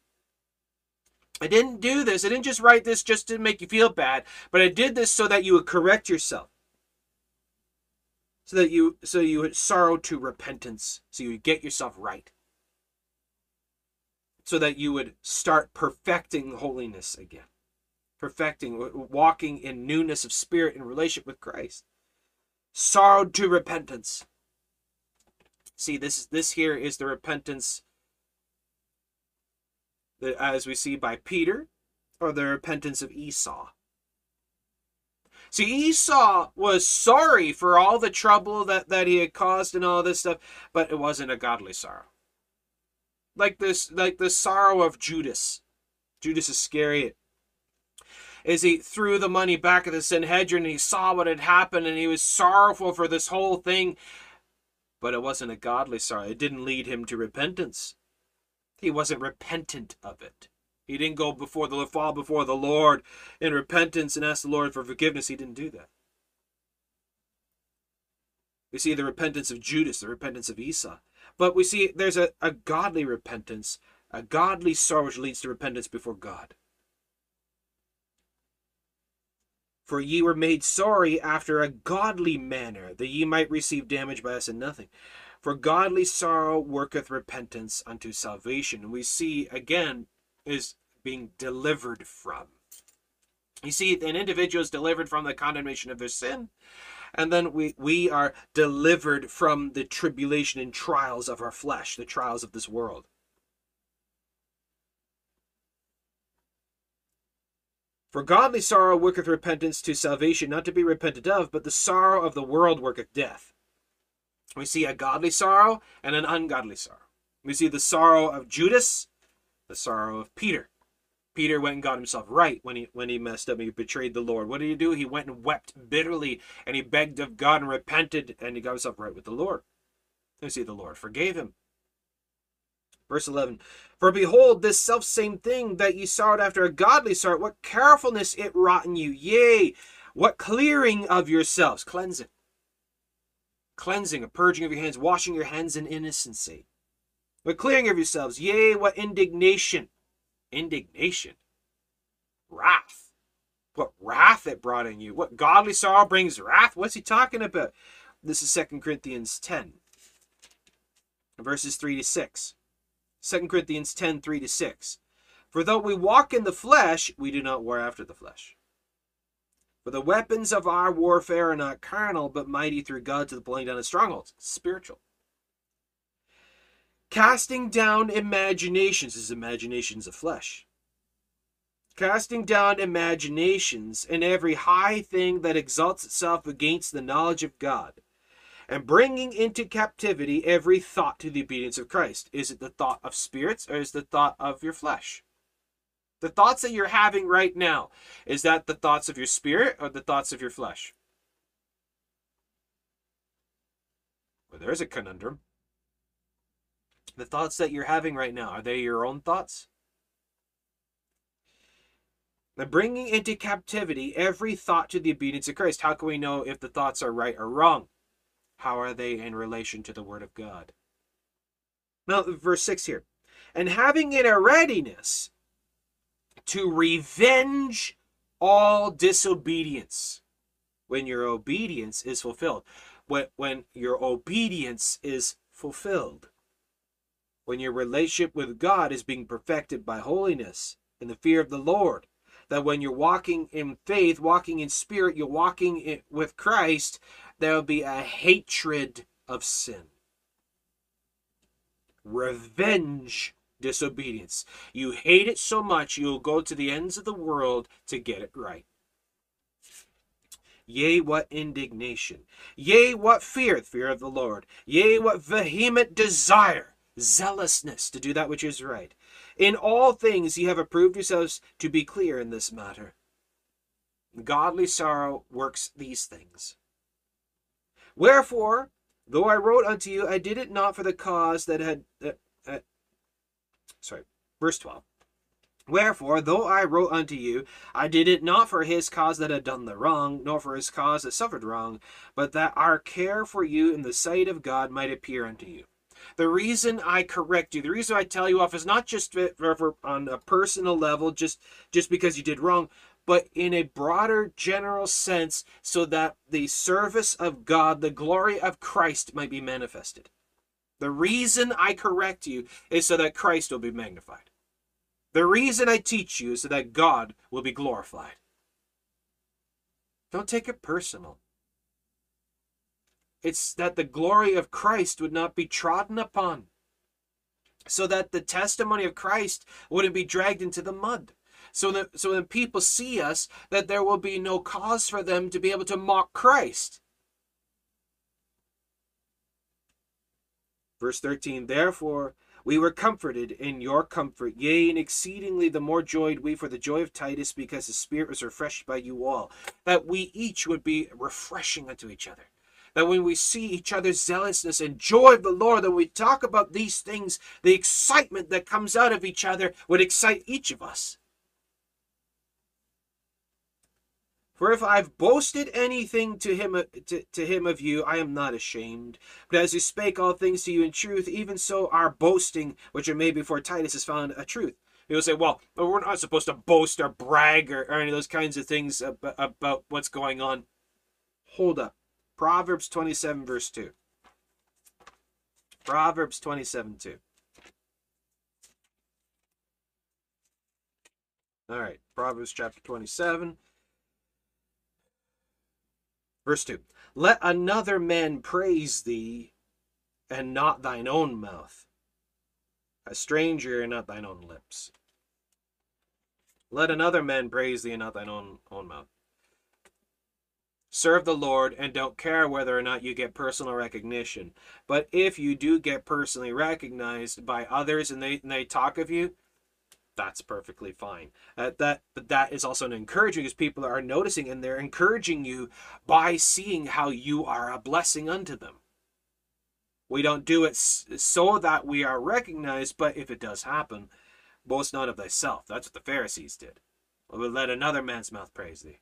I didn't do this. I didn't just write this just to make you feel bad, but I did this so that you would correct yourself so that you so you sorrow to repentance so you get yourself right. So that you would start perfecting holiness again. Perfecting walking in newness of spirit in relationship with christ. Sorrow to repentance. See this this here is the repentance that as we see by peter or the repentance of esau See, Esau was sorry for all the trouble that, that he had caused and all this stuff, but it wasn't a godly sorrow. Like this, like the sorrow of Judas, Judas Iscariot. As he threw the money back at the Sanhedrin and he saw what had happened and he was sorrowful for this whole thing, but it wasn't a godly sorrow. It didn't lead him to repentance. He wasn't repentant of it. He didn't go before the fall before the Lord in repentance and ask the Lord for forgiveness. He didn't do that. We see the repentance of Judas, the repentance of Esau. But we see there's a, a godly repentance, a godly sorrow which leads to repentance before God. For ye were made sorry after a godly manner, that ye might receive damage by us in nothing. For godly sorrow worketh repentance unto salvation. And we see again is being delivered from. You see, an individual is delivered from the condemnation of their sin, and then we, we are delivered from the tribulation and trials of our flesh, the trials of this world. For godly sorrow worketh repentance to salvation, not to be repented of, but the sorrow of the world worketh death. We see a godly sorrow and an ungodly sorrow. We see the sorrow of Judas, the sorrow of Peter. Peter went and got himself right when he when he messed up. He betrayed the Lord. What did he do? He went and wept bitterly, and he begged of God and repented, and he got himself right with the Lord. You see, the Lord forgave him. Verse 11 For behold, this self same thing that ye sorrowed after a godly sort, what carefulness it wrought in you, yea, what clearing of yourselves, cleansing, cleansing, a purging of your hands, washing your hands in innocency, what clearing of yourselves, yea, what indignation, indignation, wrath. What wrath it brought in you. What godly sorrow brings wrath. What's he talking about? This is 2 Corinthians 10, verses 3 to 6. 2 Corinthians 10, 3 to 6. For though we walk in the flesh, we do not war after the flesh. For the weapons of our warfare are not carnal, but mighty through God to the pulling down of strongholds. Spiritual. Casting down imaginations is imaginations of flesh. Casting down imaginations and every high thing that exalts itself against the knowledge of God, and bringing into captivity every thought to the obedience of Christ. Is it the thought of spirits or is the thought of your flesh? The thoughts that you're having right now, is that the thoughts of your spirit or the thoughts of your flesh? Well, there's a conundrum. The thoughts that you're having right now, are they your own thoughts? The bringing into captivity every thought to the obedience of Christ. How can we know if the thoughts are right or wrong? How are they in relation to the Word of God? Now, verse 6 here. And having in a readiness to revenge all disobedience when your obedience is fulfilled. When, when your obedience is fulfilled when your relationship with God is being perfected by holiness and the fear of the Lord. That when you're walking in faith, walking in spirit, you're walking in, with Christ, there will be a hatred of sin. Revenge disobedience. You hate it so much, you'll go to the ends of the world to get it right. Yea, what indignation. Yea, what fear, fear of the Lord. Yea, what vehement desire zealousness to do that which is right. In all things ye have approved yourselves to be clear in this matter. Godly sorrow works these things. Wherefore, though I wrote unto you, I did it not for the cause that had. Uh, uh, sorry, verse 12. Wherefore, though I wrote unto you, I did it not for his cause that had done the wrong, nor for his cause that suffered wrong, but that our care for you in the sight of God might appear unto you. The reason I correct you, the reason I tell you off is not just on a personal level, just just because you did wrong, but in a broader general sense, so that the service of God, the glory of Christ, might be manifested. The reason I correct you is so that Christ will be magnified. The reason I teach you is so that God will be glorified. Don't take it personal. It's that the glory of Christ would not be trodden upon, so that the testimony of Christ wouldn't be dragged into the mud. So that so when people see us, that there will be no cause for them to be able to mock Christ. Verse 13, therefore we were comforted in your comfort, yea, and exceedingly the more joyed we for the joy of Titus, because his Spirit was refreshed by you all, that we each would be refreshing unto each other that when we see each other's zealousness and joy of the Lord, that we talk about these things, the excitement that comes out of each other would excite each of us. For if I've boasted anything to him to, to him of you, I am not ashamed. But as we spake all things to you in truth, even so our boasting, which are made before Titus, is found a truth. People say, well, we're not supposed to boast or brag or, or any of those kinds of things about, about what's going on. Hold up. Proverbs 27, verse 2. Proverbs 27, 2. All right, Proverbs chapter 27, verse 2. Let another man praise thee, and not thine own mouth, a stranger, and not thine own lips. Let another man praise thee, and not thine own, own mouth. Serve the Lord and don't care whether or not you get personal recognition. But if you do get personally recognized by others and they, and they talk of you, that's perfectly fine. Uh, that but that is also an encouraging because people are noticing and they're encouraging you by seeing how you are a blessing unto them. We don't do it so that we are recognized, but if it does happen, boast not of thyself. That's what the Pharisees did. Let another man's mouth praise thee.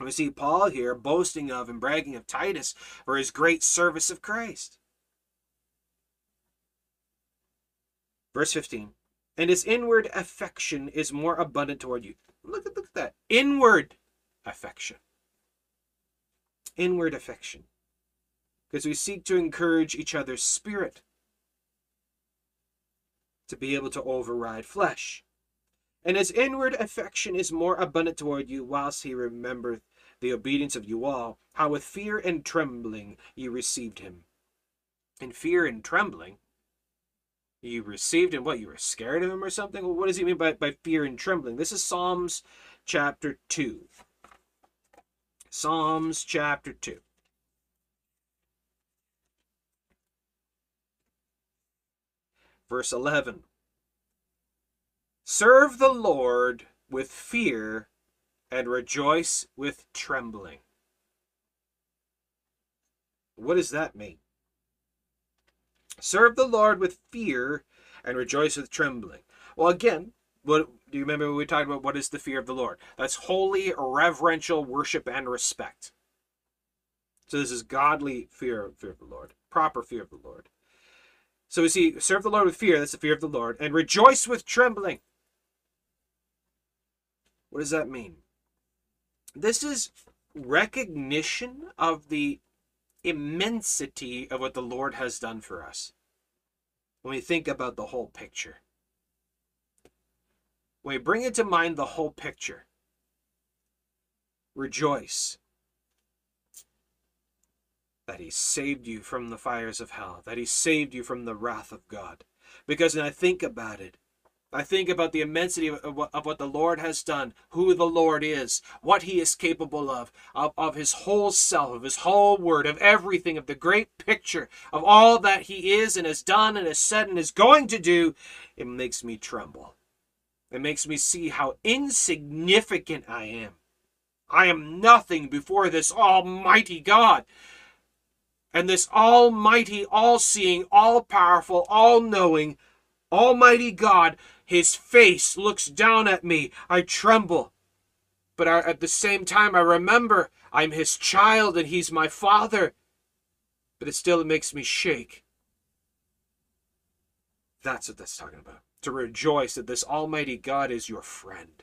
We see Paul here boasting of and bragging of Titus for his great service of Christ. Verse 15. And his inward affection is more abundant toward you. Look at, look at that. Inward affection. Inward affection. Because we seek to encourage each other's spirit to be able to override flesh. And his inward affection is more abundant toward you, whilst he remembereth the obedience of you all, how with fear and trembling ye received him. In fear and trembling, you received him. What, you were scared of him or something? Well, what does he mean by, by fear and trembling? This is Psalms chapter 2. Psalms chapter 2. Verse 11 Serve the Lord with fear and rejoice with trembling. What does that mean? Serve the Lord with fear and rejoice with trembling. Well, again, what do you remember we talked about what is the fear of the Lord? That's holy, reverential worship and respect. So this is godly fear, fear of the Lord, proper fear of the Lord. So we see, serve the Lord with fear, that's the fear of the Lord, and rejoice with trembling. What does that mean? This is recognition of the immensity of what the Lord has done for us. When we think about the whole picture, when we bring into mind the whole picture, rejoice that He saved you from the fires of hell, that He saved you from the wrath of God. Because when I think about it, I think about the immensity of, of, what the Lord has done, who the Lord is, what he is capable of, of, of his whole self, of his whole word, of everything, of the great picture, of all that he is and has done and has said and is going to do. It makes me tremble. It makes me see how insignificant I am. I am nothing before this almighty God. And this almighty, all seeing, all powerful, all knowing, almighty God his face looks down at me. I tremble. But at the same time, I remember I'm his child and he's my father. But it still makes me shake. That's what that's talking about. To rejoice that this Almighty God is your friend.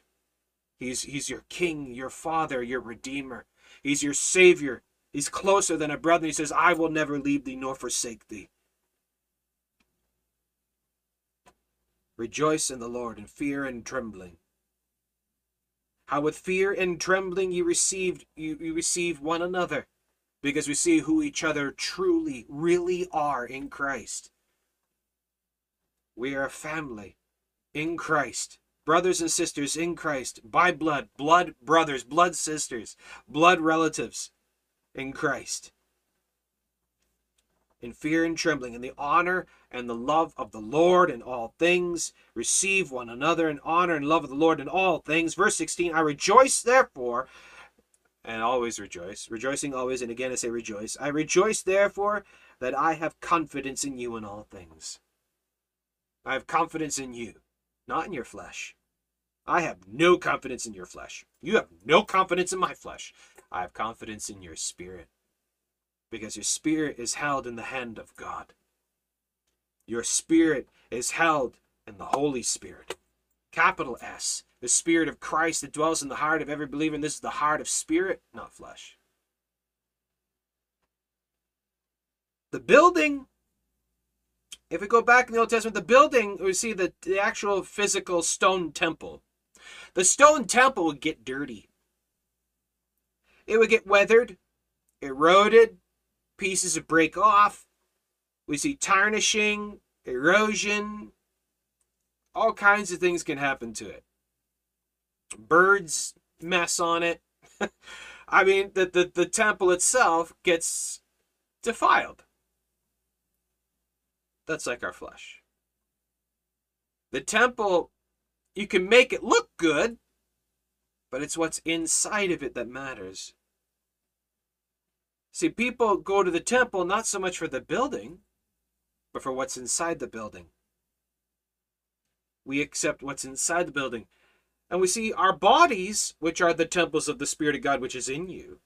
He's, he's your king, your father, your redeemer. He's your savior. He's closer than a brother. He says, I will never leave thee nor forsake thee. Rejoice in the Lord in fear and trembling. How with fear and trembling you received you, you receive one another, because we see who each other truly, really are in Christ. We are a family in Christ, brothers and sisters in Christ, by blood, blood brothers, blood sisters, blood relatives in Christ in fear and trembling, in the honor and the love of the Lord in all things. Receive one another in honor and love of the Lord in all things. Verse 16 I rejoice, therefore, and always rejoice, rejoicing always, and again I say rejoice. I rejoice, therefore, that I have confidence in you in all things. I have confidence in you, not in your flesh. I have no confidence in your flesh. You have no confidence in my flesh. I have confidence in your spirit because your spirit is held in the hand of God. Your spirit is held in the Holy Spirit. Capital S, the Spirit of Christ that dwells in the heart of every believer. And this is the heart of spirit, not flesh. The building, if we go back in the Old Testament, the building, we see the, the actual physical stone temple the stone temple would get dirty. It would get weathered, eroded, pieces would break off. We see tarnishing, erosion, all kinds of things can happen to it. Birds mess on it. I mean, the, the, the temple itself gets defiled. That's like our flesh. The temple, you can make it look good, but it's what's inside of it that matters. See, people go to the temple not so much for the building, but for what's inside the building. We accept what's inside the building. And we see our bodies, which are the temples of the Spirit of God, which is in you.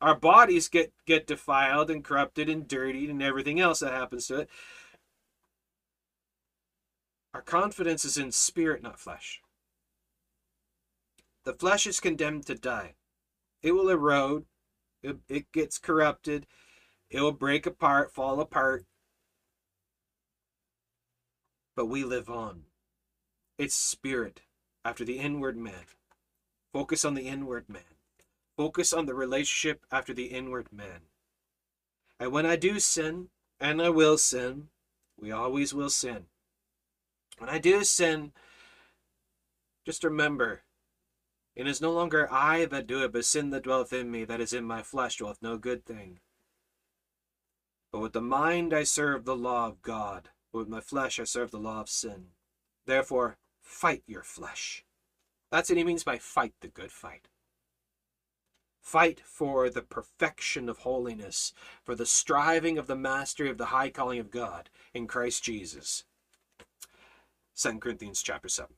Our bodies get, get defiled and corrupted and dirtied and everything else that happens to it. Our confidence is in spirit, not flesh. The flesh is condemned to die. It will erode. It, it gets corrupted. It will break apart, fall apart. But we live on. It's spirit after the inward man. Focus on the inward man. Focus on the relationship after the inward man. And when I do sin, and I will sin, we always will sin. When I do sin, just remember, it is no longer I that do it, but sin that dwelleth in me, that is in my flesh, dwelleth no good thing. But with the mind I serve the law of God, with my flesh I serve the law of sin. Therefore, fight your flesh. That's what he means by fight the good fight. Fight for the perfection of holiness, for the striving of the mastery of the high calling of God in Christ Jesus. 2 Corinthians chapter 7.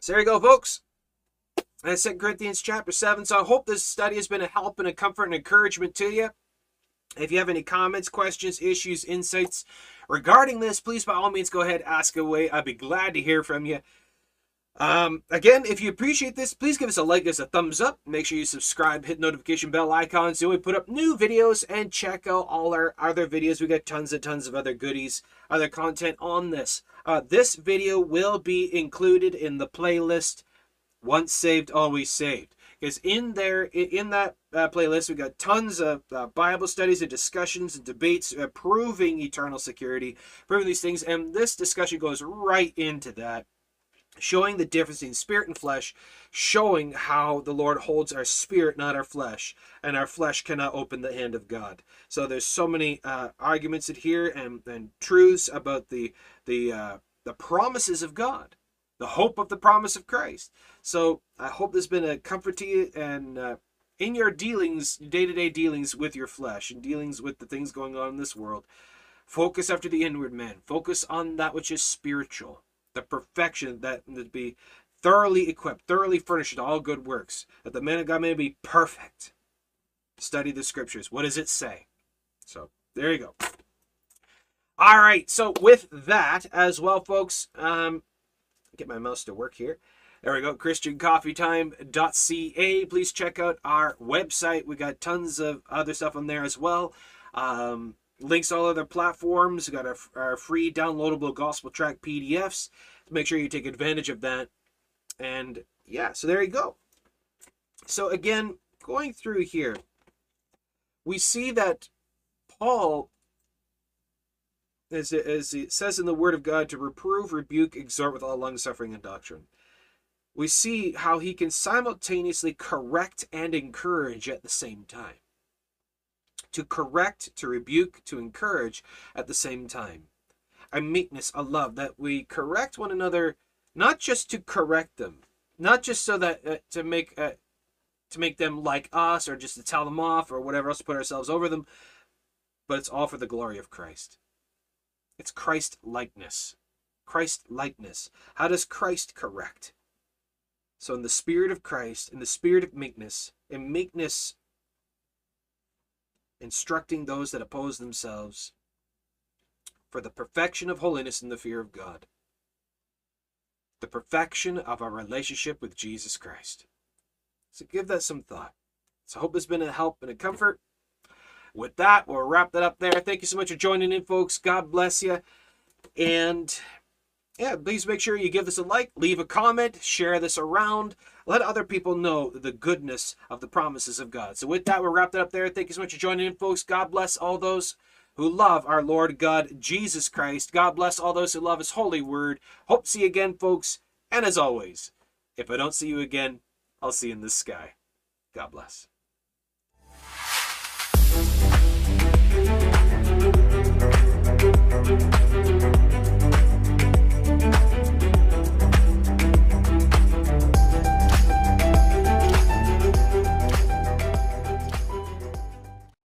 So there you go, folks. That's 2 Corinthians chapter 7. So I hope this study has been a help and a comfort and encouragement to you. If you have any comments, questions, issues, insights regarding this, please by all means go ahead, ask away. I'd be glad to hear from you. Um, again, if you appreciate this, please give us a like, give us a thumbs up. Make sure you subscribe, hit notification bell icon so we put up new videos and check out all our other videos. We got tons and tons of other goodies, other content on this. Uh, this video will be included in the playlist Once Saved, Always Saved. Because in there, in that uh, playlist, we got tons of uh, Bible studies and discussions and debates uh, proving eternal security, proving these things. And this discussion goes right into that showing the difference between spirit and flesh, showing how the Lord holds our spirit, not our flesh, and our flesh cannot open the hand of God. So there's so many uh, arguments in here and, and truths about the the uh, the promises of God, the hope of the promise of Christ. So I hope this has been a comfort to you and. Uh, in your dealings, day to day dealings with your flesh and dealings with the things going on in this world, focus after the inward man. Focus on that which is spiritual the perfection that would be thoroughly equipped, thoroughly furnished with all good works, that the man of God may be perfect. Study the scriptures. What does it say? So there you go. All right. So with that as well, folks, um, get my mouse to work here. There we go, ChristianCoffeeTime.ca. Please check out our website. We got tons of other stuff on there as well. Um, links to all other platforms. We got our, our free downloadable gospel tract PDFs. Make sure you take advantage of that. And yeah, so there you go. So again, going through here, we see that Paul, as it, as it says in the Word of God, to reprove, rebuke, exhort with all long suffering and doctrine. We see how he can simultaneously correct and encourage at the same time to correct, to rebuke, to encourage at the same time. A meekness, a love, that we correct one another, not just to correct them, not just so that uh, to make uh, to make them like us or just to tell them off or whatever else to put ourselves over them, but it's all for the glory of Christ. It's Christ likeness. Christ likeness. How does Christ correct? So, in the spirit of Christ, in the spirit of meekness, in meekness instructing those that oppose themselves for the perfection of holiness and the fear of God. The perfection of our relationship with Jesus Christ. So give that some thought. So I hope it's been a help and a comfort. With that, we'll wrap that up there. Thank you so much for joining in, folks. God bless you. And yeah, please make sure you give this a like, leave a comment, share this around. Let other people know the goodness of the promises of God. So with that, we'll wrap that up there. Thank you so much for joining in, folks. God bless all those who love our Lord God, Jesus Christ. God bless all those who love his holy word. Hope to see you again, folks. And as always, if I don't see you again, I'll see you in the sky. God bless.